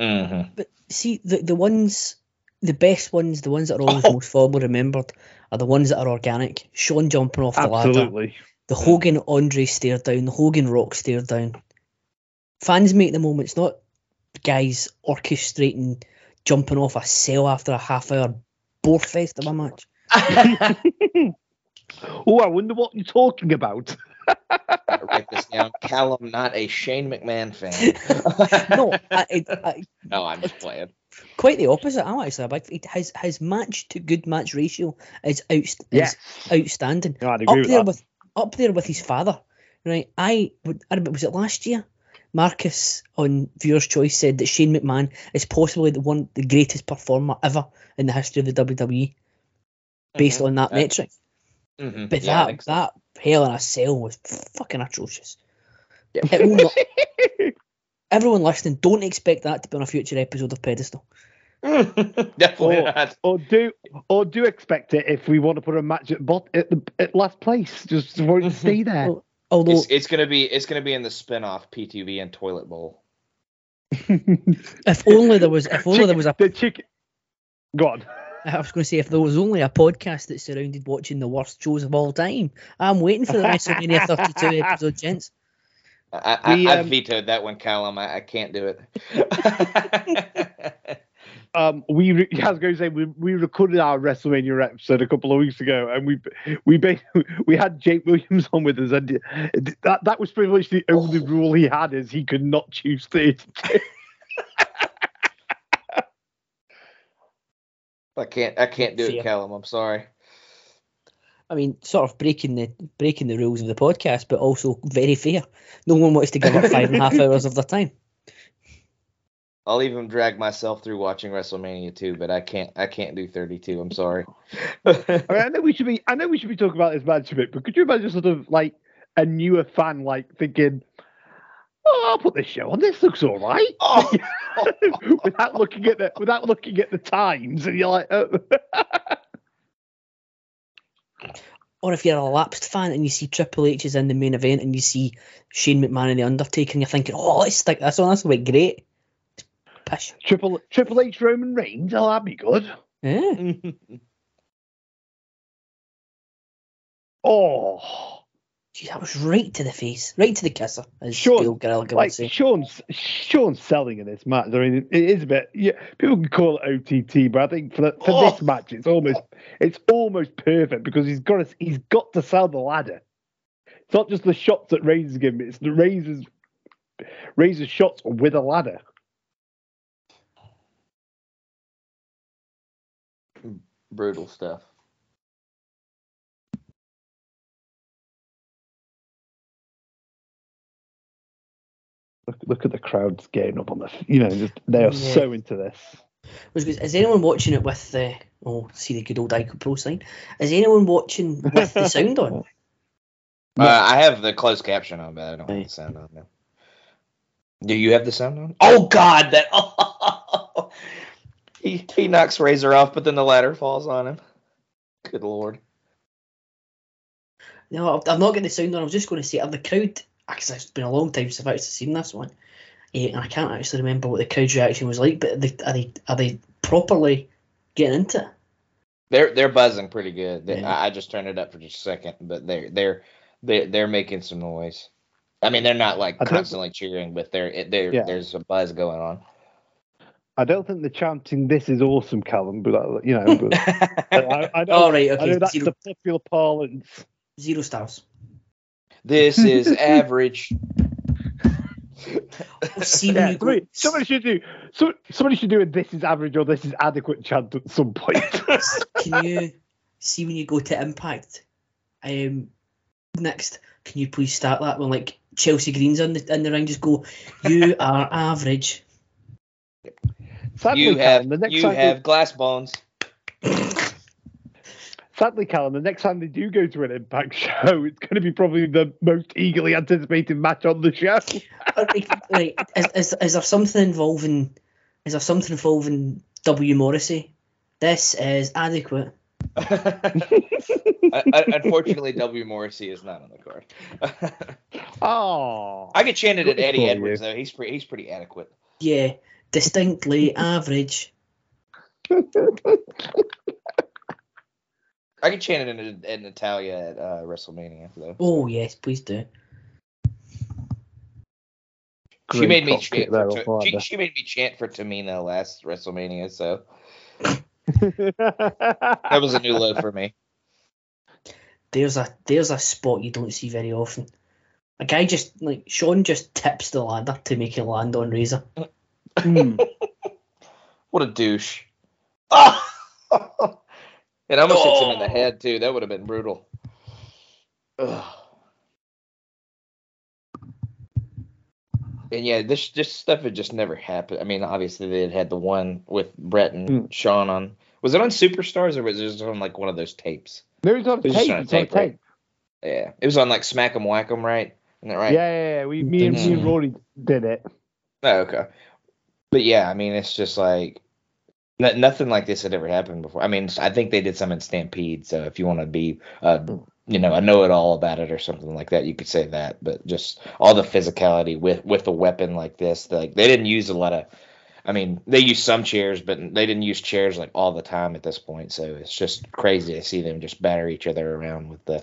Mhm. But see, the the ones, the best ones, the ones that are always most fondly remembered, are the ones that are organic. Shawn jumping off the ladder, the Hogan Andre stare down, the Hogan Rock stare down. Fans make the moments, not guys orchestrating jumping off a cell after a half hour bore fest of a match. Oh, I wonder what you're talking about. Gotta write this down. Callum, not a Shane McMahon fan. No, I, it, I, no, I'm just playing. quite the opposite. I'm actually a big. it- His his match to good match ratio is, outst- Yes. is outstanding. No, I'd up with there that. with up there with his father, right? I would. I remember, was it last year? Marcus on Viewer's Choice said that Shane McMahon is possibly the one, the greatest performer ever in the history of the WWE, based Mhm. on that metric. Mhm. But Yeah, that so. that Hell in a Cell was fucking atrocious. Yeah. It not- everyone listening, don't expect that to be on a future episode of Pedestal. Definitely Oh. not. Or do or do expect it if we want to put a match at bot at, the, at last place. Just won't stay there. Al- Although It's, it's gonna be it's gonna be in the spin-off PTV and Toilet Bowl. if only there was if only there was a the chicken. Go on. I was going to say, if there was only a podcast that surrounded watching the worst shows of all time, I'm waiting for the WrestleMania 32 episode, gents. I, I, We, I um, vetoed that one, Callum. I, I can't do it. Um, we re- I was going to say we, we recorded our WrestleMania episode a couple of weeks ago, and we we ba- we had Jake Williams on with us, and that that was pretty much the only Oh. rule he had is he could not choose thirty. I can't. I can't do Fair. it, Callum. I'm sorry. I mean, sort of breaking the breaking the rules of the podcast, but also very fair. No one wants to give up five and a half hours of their time. I'll even drag myself through watching WrestleMania too, but I can't. I can't do 32. I'm sorry. I, mean, I know we should be I know we should be talking about this match a bit, but could you imagine sort of like a newer fan like thinking, "Oh, I'll put this show on. This looks all right," oh, without looking at the without looking at the times, and you're like, oh. Or if you're a lapsed fan and you see Triple H is in the main event and you see Shane McMahon and The Undertaker, and you're thinking, oh, let's stick this on. This will be great. Pish. Triple Triple H Roman Reigns. Oh, that'd be good. Yeah. Oh, Gee, that was right to the face, right to the kisser, as Sean, Gail Gallagher like would say. Shawn's Shawn's selling in this match. I mean, it is a bit. Yeah, people can call it OTT, but I think for the, for Oh. this match, it's almost it's almost perfect because he's got to, he's got to sell the ladder. It's not just the shots that Razor's giving; it's the Razor's Razor's shots with a ladder. Brutal stuff. Look, look at the crowds getting up on the. You know, just they are Yeah. so into this. Is anyone watching it with the? Oh, see the good old Ico Pro sign. Is anyone watching with the sound on? Uh, I have the closed caption on, but I don't have the sound on now. Do you have the sound on? Oh God, that oh, he he knocks Razor off, but then the ladder falls on him. Good lord. No, I'm not getting the sound on. I was just going to say, are the crowd? Because it's been a long time since I've actually seen this one, eh, and I can't actually remember what the crowd's reaction was like. But are they are they, are they properly getting into it? They're they're buzzing pretty good. They, Yeah. I, I just turned it up for just a second, but they're they're they're they're making some noise. I mean, they're not like I don't- constantly cheering, but they're they're Yeah. there's a buzz going on. I don't think they're chanting "This is awesome, Callum," but uh, you know, but I, I know, All right, I know okay, that's zero, the popular parlance. zero stars. This is average. Yeah, somebody, somebody should do. So, somebody should do a "This is average" or "This is adequate" chant at some point. can you see when you go to Impact? Um, next, can you please start that when like Chelsea Greens in the in the ring? Just go, you are average. Sadly, You have Callum, the next you time have glass bones. Sadly, Callum, the next time they do go to an Impact show, it's going to be probably the most eagerly anticipated match on the show. like, like, is, is, is there something involving? Is there something involving W Morrissey? This is adequate. Un- un- uh, uh, Unfortunately, W. Morrissey is not on the card. Oh, I get chanted at Eddie Edwards you. though. He's pretty he's pretty adequate. Yeah, distinctly average. I get chanted in, in Natalya at uh, WrestleMania though. Oh yes, please do. she made me chant. For, off she, she made me chant for Tamina last WrestleMania, so that that was a new low for me. There's a there's a spot you don't see very often. A guy just like Shawn just tips the ladder to make it land on Razor. Hmm. What a douche! it almost hits him in the head too. That would have been brutal. Ugh. And yeah, this this stuff had just never happened. I mean, obviously they had had the one with Bret and Mm. Shawn on. Was it on Superstars or was it just on like one of those tapes? No, it's on It was tape. on a It's on tape, right? tape. Yeah, it was on like Smack 'em Whack 'em, right? Isn't that right? Yeah, yeah, yeah. We, me and me and Mm. Rory did it. Oh, okay. But yeah, I mean, it's just like n- nothing like this had ever happened before. I mean, I think they did some in Stampede. So if you want to be, uh, you know, a know-it-all about it or something like that, you could say that. But just all the physicality with with a weapon like this, like they didn't use a lot of. I mean, they used some chairs, but they didn't use chairs like all the time at this point. So it's just crazy to see them just batter each other around with the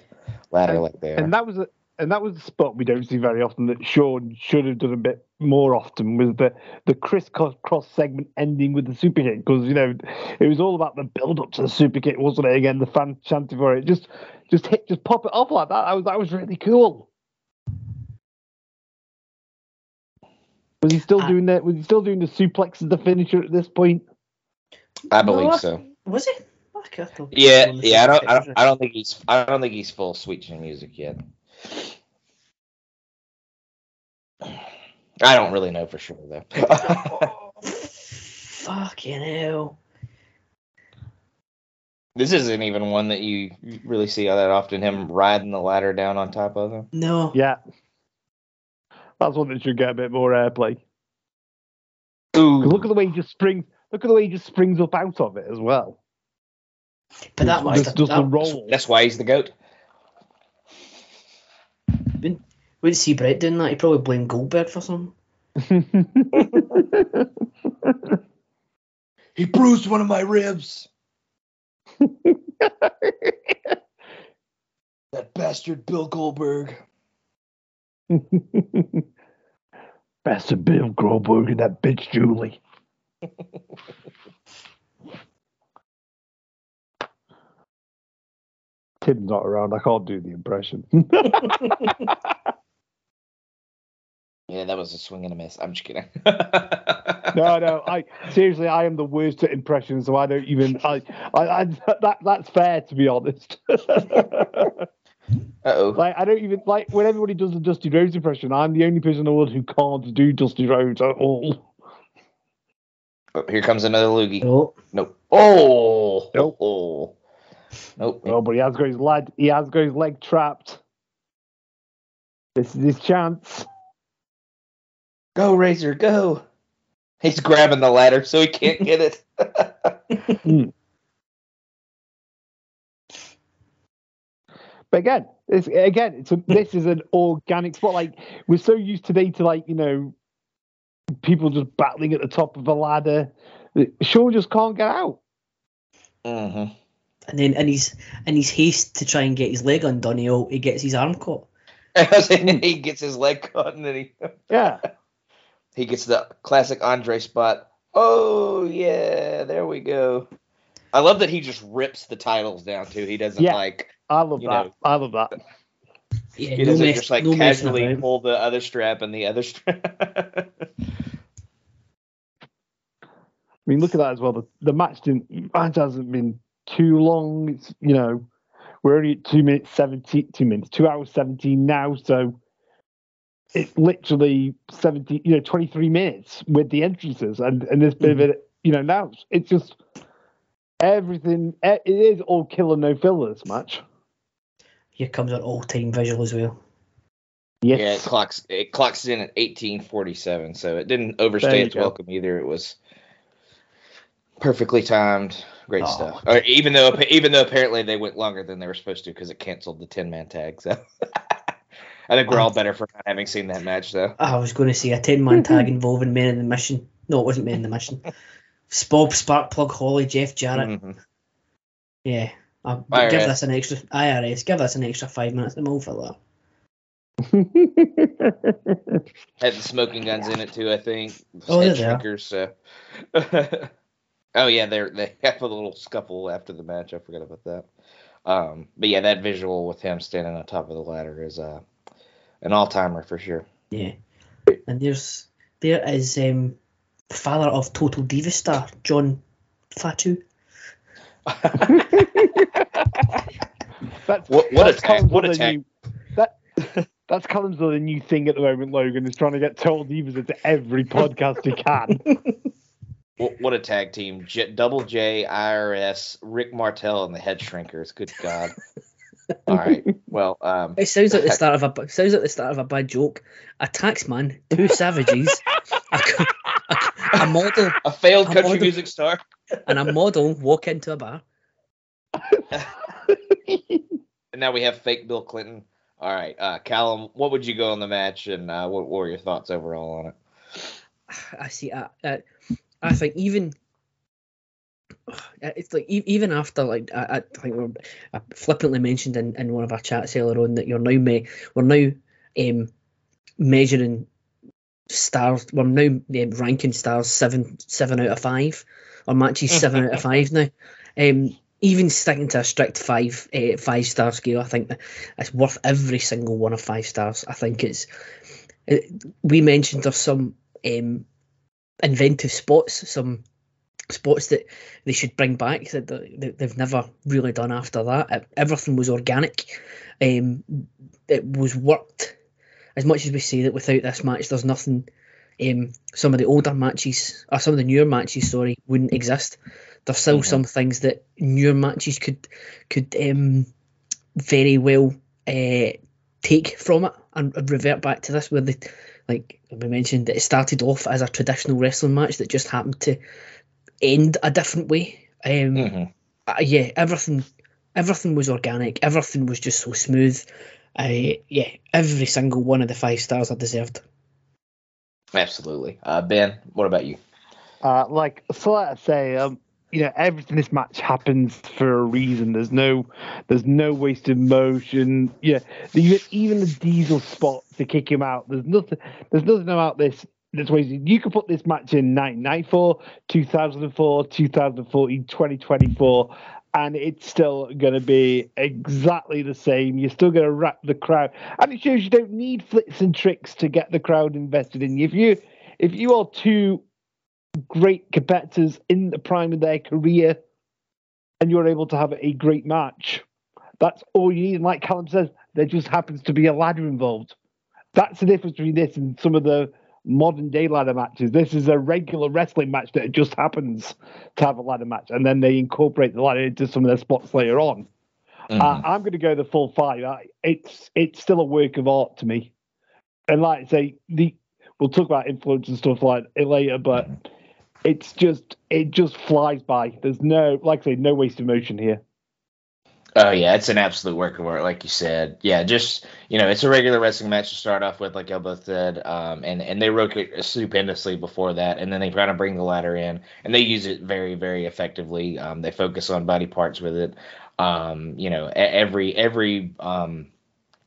ladder like they are. And that was a and that was a spot we don't see very often that Shawn should have done a bit more often was the the crisscross segment ending with the super kick because you know it was all about the build up to the super kick wasn't it again the fan chanting for it just just hit just pop it off like that that was that was really cool was he still Uh, doing that was he still doing the suplex as the finisher at this point I believe No, I- so. Was he? Okay, I Yeah, yeah. I don't, I don't, I don't think he's, I don't think he's full sweet chin music yet. I don't really know for sure though. Fucking hell. this isn't even one that you really see that often. Him riding the ladder down on top of him. No. yeah that's one that should get a bit more airplay. Ooh, look at the way he just springs look at the way he just springs up out of it as well But that must just have does the that, roll that's why he's the goat. Wouldn't see Bret doing that. He probably blamed Goldberg for something. He bruised one of my ribs. That bastard Bill Goldberg. Bastard Bill Goldberg and that bitch Julie. Tim's not around. I can't do the impression. Yeah, that was a swing and a miss. I'm just kidding. no, no. I seriously, I am the worst at impressions, so I don't even. I, I, I that that's fair to be honest. Uh oh. like I don't even like when everybody does the Dusty Rhodes impression. I'm the only person in the world who can't do Dusty Rhodes at all. Oh, here comes another loogie. Oh, Nope. Oh. Nope. Oh. Nope. Oh, but he has got his leg. He has got his leg trapped. This is his chance. Go, Razor, go. He's grabbing the ladder so he can't get it. But again, it's again, it's a, this is an organic spot. Like we're so used today to like you know people just battling at the top of a ladder. that Shaw just can't get out. hmm and then in his in his haste to try and get his leg undone, he, he gets his arm caught. And he gets his leg caught and then he Yeah, he gets the classic Andre spot. Oh yeah, there we go. I love that he just rips the titles down too. He doesn't Yeah. like I love You that. know. I love that. Yeah, he no doesn't mess- just like no messing casually pull the other strap and the other strap. I mean, look at that as well. The, the match didn't match hasn't been too long. It's you know we're only at two minutes seventeen, two minutes, two hours seventeen now. So it's literally 70, you know, twenty three minutes with the entrances and and this bit of mm-hmm. it, you know, now it's just everything. It is all killer no filler. fillers match. Here comes an all-time visual as well. Yes. Yeah, it clocks it clocks in at eighteen forty seven, so it didn't There overstay its go. welcome either. It was perfectly timed, great Oh. stuff. Or even though even though apparently they went longer than they were supposed to because it canceled the ten man tag. So I think we're all better for not having seen that match though. I was going to say a ten-man tag involving Men in the Mission. No, it wasn't Men in the Mission. Bob Sparkplug Holly, Jeff Jarrett. Mhm. Yeah, I'll IRS. give this an extra IRS. Give this an extra five minutes. I'm all for that. Had the smoking guns in it too, I think. Oh, Head yeah, they are. shrinkers, so. oh yeah, they're they have a little scuffle after the match. I forgot about that. Um, but yeah, that visual with him standing on top of the ladder is uh, an all timer for sure. Yeah, and there's there is um, the father of Total Diva star John Fatu. That's What- what that's a tag- what a with tag. new- That that's Collins with a new thing at the moment. Logan is trying to get Total divas into every podcast he can. What, a tag team! J, Double J, IRS, Rick Martel, and the Head Shrinkers. Good God! All right. Well, um, It sounds like the start of a sounds like the start of a bad joke. A taxman, two savages, a, a, a model, a failed I'm country the- music star. and a model walk into a bar. And now we have fake Bill Clinton. All right, uh, Callum, what would you go on the match, and uh, what, what were your thoughts overall on it? I see. I, I, think even it's like even after like I, I think I flippantly mentioned in, in one of our chats earlier on that you're now me we're now um, measuring stars. We're now um, ranking stars seven seven out of five. or matches seven out of five now. Um, even sticking to a strict five uh, five star scale, I think it's worth every single one of five stars. I think it's. It, we mentioned there's some um, inventive spots, some spots that they should bring back that they- they- they've never really done after that. Uh, Everything was organic. Um, it was worked. As much as we say that without this match, there's nothing. Um, some of the older matches, or some of the newer matches, sorry, wouldn't exist. There's still Mhm. some things that newer matches could could um, very well uh, take from it and revert back to this, where they, like we mentioned, that it started off as a traditional wrestling match that just happened to end a different way. Um, hmm uh, yeah, everything, everything was organic. Everything was just so smooth. I yeah, every single one of the five stars I deserved. Absolutely. Uh, ben, what about you? Uh, like so, let's say um, you know everything in this match happens for a reason. There's no there's no wasted motion. Yeah, even the Diesel spot to kick him out. There's nothing there's nothing about this. that's way you could put this match in 1994, 2004, 2014, 2024, and it's still going to be exactly the same. You're still going to wrap the crowd, and it shows you don't need flicks and tricks to get the crowd invested in you. If you if you are two great competitors in the prime of their career and you're able to have a great match, that's all you need. And like Callum says, there just happens to be a ladder involved. That's the difference between this and some of the modern day ladder matches. This is a regular wrestling match that just happens to have a ladder match, and then they incorporate the ladder into some of their spots later on. Mm-hmm. Uh, I'm going to go the full five. It's it's still a work of art to me, and like I say, the we'll talk about influence and stuff like it later, but it's just it just flies by. There's no like I say, no waste of motion here. Oh yeah, it's an absolute work of art, like you said. Yeah, just you know, it's a regular wrestling match to start off with, like y'all both said, um, and and they wrote it stupendously before that, and then they kind of bring the ladder in, and they use it very very effectively. Um, they focus on body parts with it. Um, you know, every every um,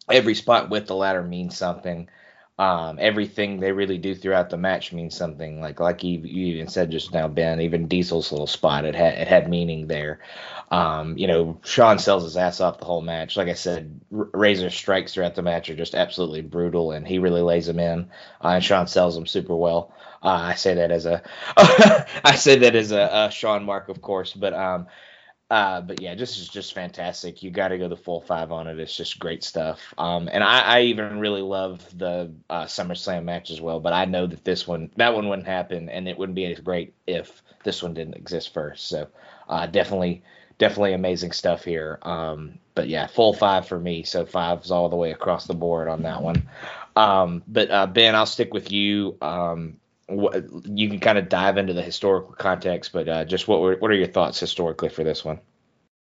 every spot with the ladder means something um, everything they really do throughout the match means something. Like like you, you even said just now, Ben. Even Diesel's little spot it had it had meaning there. Um, you know, Shawn sells his ass off the whole match. Like I said, Razor strikes throughout the match are just absolutely brutal, and he really lays them in. Uh, and Shawn sells them super well. Uh, I say that as a I say that as a, a Shawn mark, of course, but um, uh, but yeah, just is just fantastic. You got to go the full five on it. It's just great stuff. Um, and I, I even really love the uh, SummerSlam match as well. But I know that this one, that one wouldn't happen, and it wouldn't be as great if this one didn't exist first. So uh, definitely, definitely amazing stuff here. Um, but yeah, full five for me. So fives all the way across the board on that one. Um, but uh, Ben, I'll stick with you. Um, you can kind of dive into the historical context, but uh, just what were, what are your thoughts historically for this one?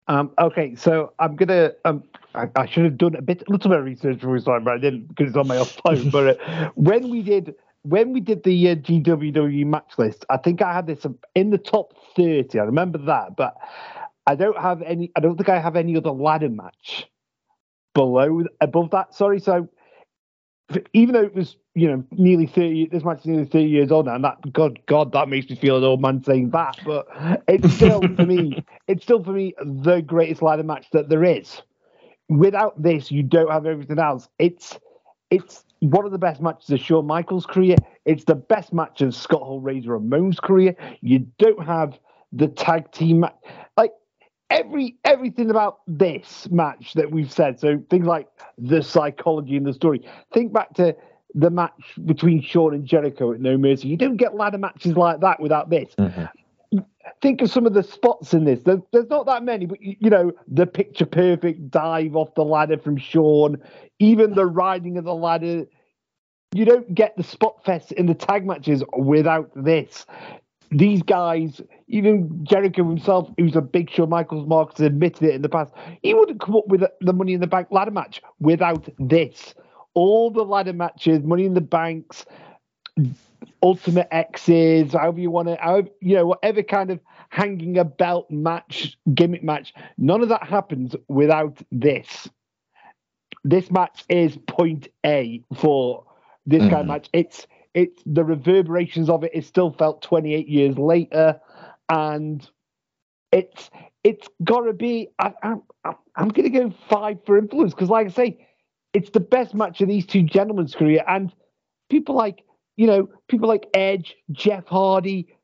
Um, okay, so I'm gonna. Um, I, I, should have done a bit, a little bit of research for this time, but I didn't because it's on my phone. but uh, when we did, when we did the uh, GWW match list, I think I had this in the top thirty. I remember that, but I don't have any. I don't think I have any other ladder match below above that. Sorry, so even though it was you know nearly 30 this match is nearly 30 years old now and that god god that makes me feel an old man saying that but it's still for me it's still for me the greatest ladder match that there is without this you don't have everything else it's it's one of the best matches of Shawn Michaels' career. It's the best match of Scott Hall Razor Ramon's career. You don't have the tag team match. Like every everything about this match that we've said. So things like the psychology and the story. Think back to the match between Shawn and Jericho at No Mercy. You don't get ladder matches like that without this. Mm-hmm. Think of some of the spots in this. There's, there's not that many, but you, you know the picture perfect dive off the ladder from Shawn, even the riding of the ladder. You don't get the spot fest in the tag matches without this these guys, even Jericho himself, who's a big show, Michaels mark, has admitted it in the past, he wouldn't come up with the Money in the Bank ladder match without this. All the ladder matches, Money in the Banks, Ultimate X's, however you want to, however, you know, whatever kind of hanging a belt match, gimmick match, none of that happens without this. This match is point A for this mm. kind of mm. match. It's it's the reverberations of it is still felt 28 years later, and it's it's got to be. I, am I'm, I'm going to go five for influence because, like I say, it's the best match of these two gentlemen's career, and people like you know people like Edge, Jeff Hardy,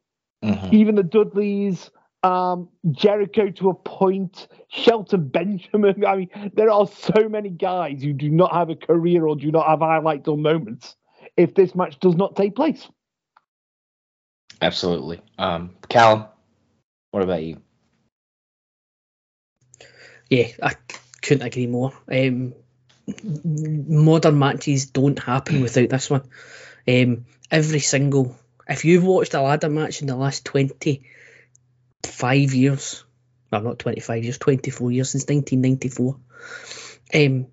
mm-hmm. even the Dudleys. Um, Jericho to a point, Shelton Benjamin. I mean, there are so many guys who do not have a career or do not have highlights or moments if this match does not take place. Absolutely. Um, Callum, what about you? Yeah, I couldn't agree more. Um, modern matches don't happen without this one. Um, every single, if you've watched a ladder match in the last 25 years, well, not 25 years, 24 years since 1994, um,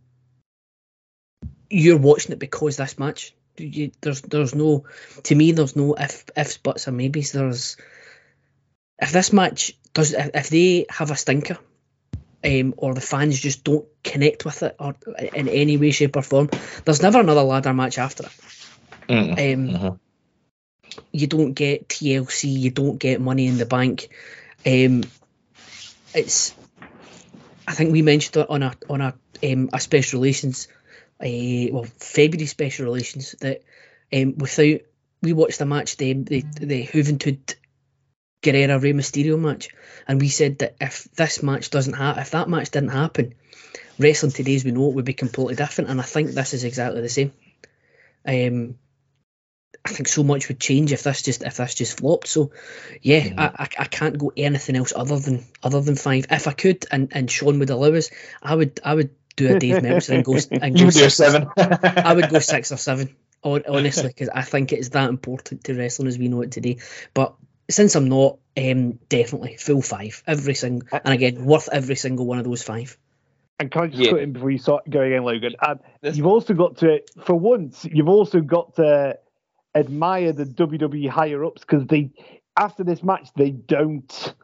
you're watching it because this match you, there's there's no to me there's no if ifs buts or maybes. There's if this match does, if if they have a stinker, um, or the fans just don't connect with it or in any way, shape, or form, there's never another ladder match after it. Mm. Um, Mhm. You don't get TLC, you don't get Money in the Bank. Um, it's, I think we mentioned it on a on a um, a special relations, uh, well February special relations that um, without we watched the match the the the Juventud Guerrera Rey Mysterio match, and we said that if this match doesn't happen, if that match didn't happen, wrestling today as we know it would be completely different. And I think this is exactly the same. Um, I think so much would change if this just if this just flopped. So, yeah, Mhm. I, I I can't go anything else other than other than five. If I could, and and Sean would allow us, I would I would do a Dave Meltzer and go and go would do a six or- seven. I would go six or seven, honestly, because I think it is that important to wrestling as we know it today. But since I'm not, um, definitely full five, every single, and again, worth every single one of those five. And can I just Yeah. cut in before you start going in, Logan? And you've also got to, for once, you've also got to admire the WWE higher ups because they, after this match, they don't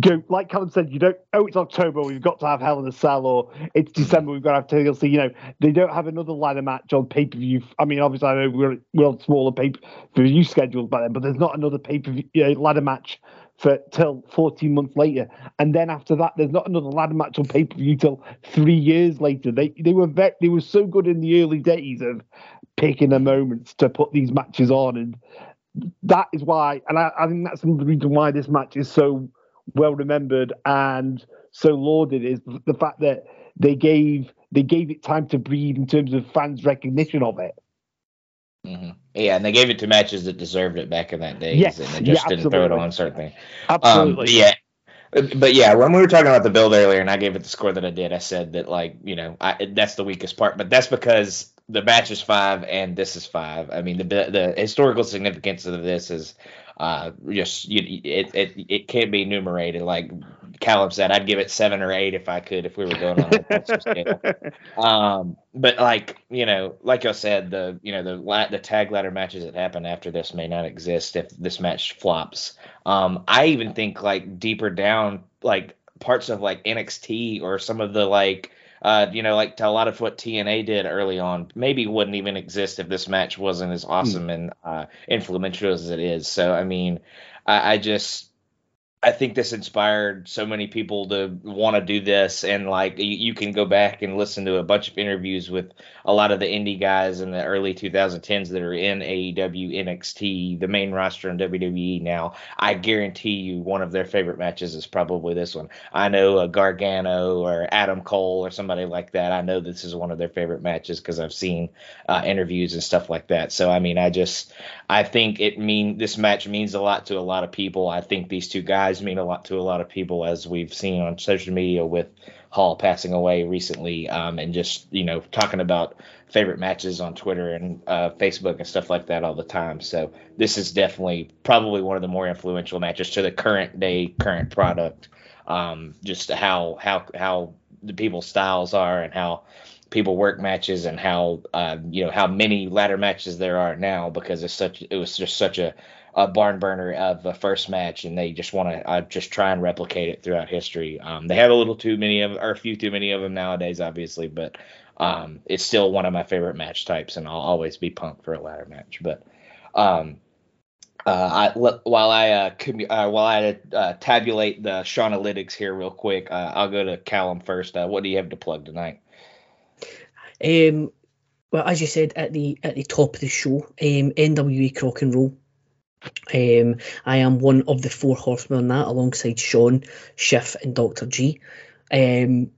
go like Callum said. You don't. Oh, it's October. We've got to have Hell in a Cell, or it's December. We've got to have TLC. You know, they don't have another ladder match on pay per view. I mean, obviously, I know we're we're on smaller pay per view schedules by then, but there's not another pay per view uh, ladder match for till 14 months later. And then after that, there's not another ladder match on pay per view till three years later. They they were ve- they were so good in the early days of picking the moments to put these matches on, and that is why. And I, I think that's another reason why this match is so well remembered and so lauded is the fact that they gave they gave it time to breathe in terms of fans' recognition of it. Mhm. Yeah, and they gave it to matches that deserved it back in that days, Yes, and they just yeah, didn't throw it on certain things. Um, Absolutely. but yeah, but yeah, when we were talking about the build earlier, and I gave it the score that I did, I said that like you know I, that's the weakest part, but that's because the match is five and this is five. I mean the the historical significance of this is uh just you, it it it can't be enumerated. Like Callum said, I'd give it seven or eight if I could if we were going on a scale. Um, but like you know, like I said, the you know the la- the tag ladder matches that happen after this may not exist if this match flops. Um, I even think like deeper down, like parts of like NXT or some of the like. Uh, you know, like to a lot of what TNA did early on, maybe wouldn't even exist if this match wasn't as awesome and uh, influential as it is. So, I mean, I, I just I think this inspired so many people to want to do this, and like you, you can go back and listen to a bunch of interviews with a lot of the indie guys in the early 2010s that are in AEW, NXT, the main roster in WWE now. I guarantee you, one of their favorite matches is probably this one. I know a Gargano or Adam Cole or somebody like that. I know this is one of their favorite matches because I've seen uh, interviews and stuff like that. So I mean, I just I think it mean this match means a lot to a lot of people. I think these two guys mean a lot to a lot of people, as we've seen on social media with Hall passing away recently, um, and just you know talking about favorite matches on Twitter and uh, Facebook and stuff like that all the time. So this is definitely probably one of the more influential matches to the current day, current product. Um, just how how how the people's styles are and how people work matches and how uh, you know how many ladder matches there are now because it's such it was just such a, a barn burner of a first match and they just want to uh, just try and replicate it throughout history. Um, they have a little too many of or a few too many of them nowadays, obviously, but um, it's still one of my favorite match types and I'll always be pumped for a ladder match. But um, uh, I, while I uh, commu- uh, while I uh, tabulate the Sean analytics here real quick, uh, I'll go to Callum first. Uh, what do you have to plug tonight? Um, well, as you said at the at the top of the show, um, NWA Crock and Roll. Um, I am one of the four horsemen on that, alongside Sean, Schiff, and Doctor G. Um,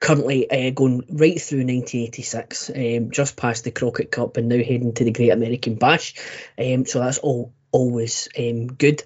currently uh, going right through 1986, um, just past the Crockett Cup, and now heading to the Great American Bash. Um, so that's all always um, good.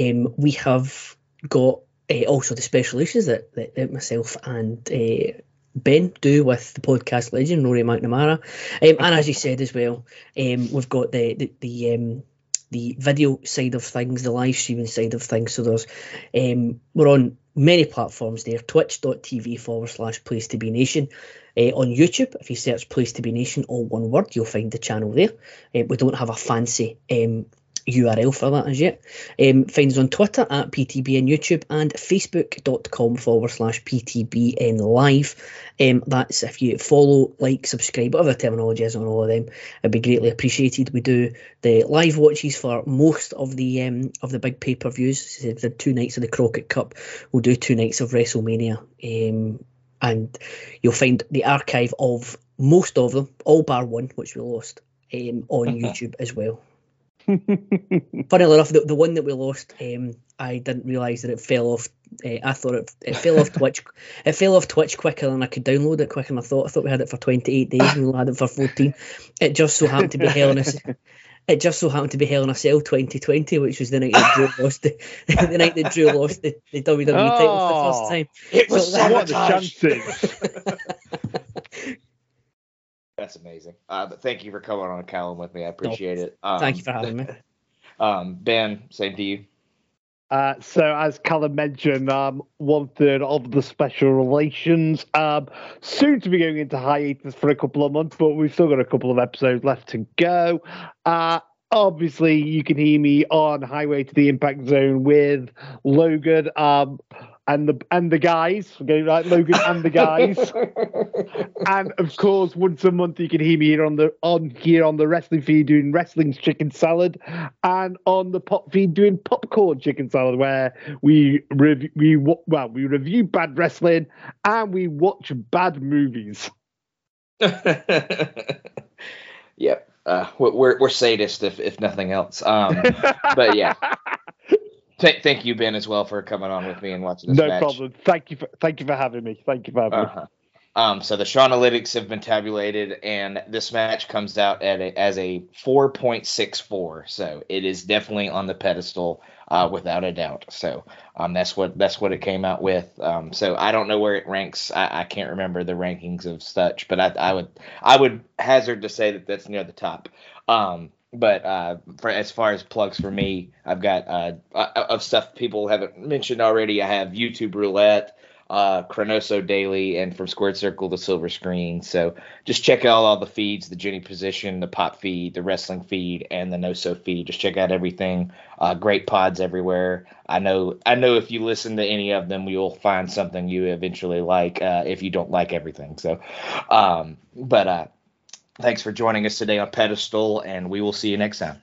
Um, we have got uh, also the special issues that, that, that myself and uh, Ben do with the podcast legend Rory McNamara, um, and as you said as well, um, we've got the the the, um, the video side of things, the live streaming side of things. So there's um, we're on many platforms there: Twitch.tv forward slash Place to Be Nation. Uh, on YouTube, if you search Place to Be Nation, all one word, you'll find the channel there. Uh, we don't have a fancy um, URL for that as yet. Um, find us on Twitter at PTBN YouTube and Facebook.com forward slash PTBN Live. Um, that's if you follow, like, subscribe, whatever the terminology is on all of them, it'd be greatly appreciated. We do the live watches for most of the um, of the big pay per views. The two nights of the Crockett Cup, we'll do two nights of WrestleMania. Um, and you'll find the archive of most of them, all bar one, which we lost, um, on YouTube as well. Funnily enough, the, the one that we lost, um, I didn't realise that it fell off. Uh, I thought it, it fell off Twitch. It fell off Twitch quicker than I could download it quicker than I thought. I thought we had it for 28 days and we had it for 14. It just so happened to be Hell in a it just so happened to be Hell in a Cell 2020, which was the night that Drew lost the, the night that Drew lost the, the WWE title for the first time. It was So that- What sabotage. chances? That's amazing. Uh, but thank you for coming on, Callum, with me. I appreciate it. Um, Thank you for having me. Um, ben, same to you. Uh, so, as Callum mentioned, um, one third of the special relations um, soon to be going into hiatus for a couple of months, but we've still got a couple of episodes left to go. Uh, obviously, you can hear me on Highway to the Impact Zone with Logan um, and the and the guys. I'm getting right, Logan and the guys. and of course, once a month you can hear me here on the on here on the wrestling feed doing wrestling's chicken salad, and on the pop feed doing popcorn chicken salad, where we review we well we review bad wrestling and we watch bad movies. yep. Uh, we're we're we're sadists if if nothing else. Um, but yeah, th- thank you, Ben, as well for coming on with me and watching this no match. problem. Thank you for thank you for having me. Thank you for having me. Uh-huh. Um, so the Shaunalytics have been tabulated, and this match comes out at a, as a 4.64. So it is definitely on the pedestal, uh, without a doubt. So um, that's what that's what it came out with. Um, so I don't know where it ranks. I, I can't remember the rankings of such, but I, I would I would hazard to say that that's near the top. Um, but uh, for as far as plugs for me, I've got uh, uh, of stuff people haven't mentioned already. I have YouTube Roulette uh, Chronoso Daily, and from Squared Circle to Silver Screen. So just check out all the feeds: the Jenny Position, the Pop feed, the Wrestling feed, and the No So feed. Just check out everything. Uh, great pods everywhere. I know. I know if you listen to any of them, you'll find something you eventually like. Uh, if you don't like everything, so. Um, but uh, thanks for joining us today on Pedestal, and we will see you next time.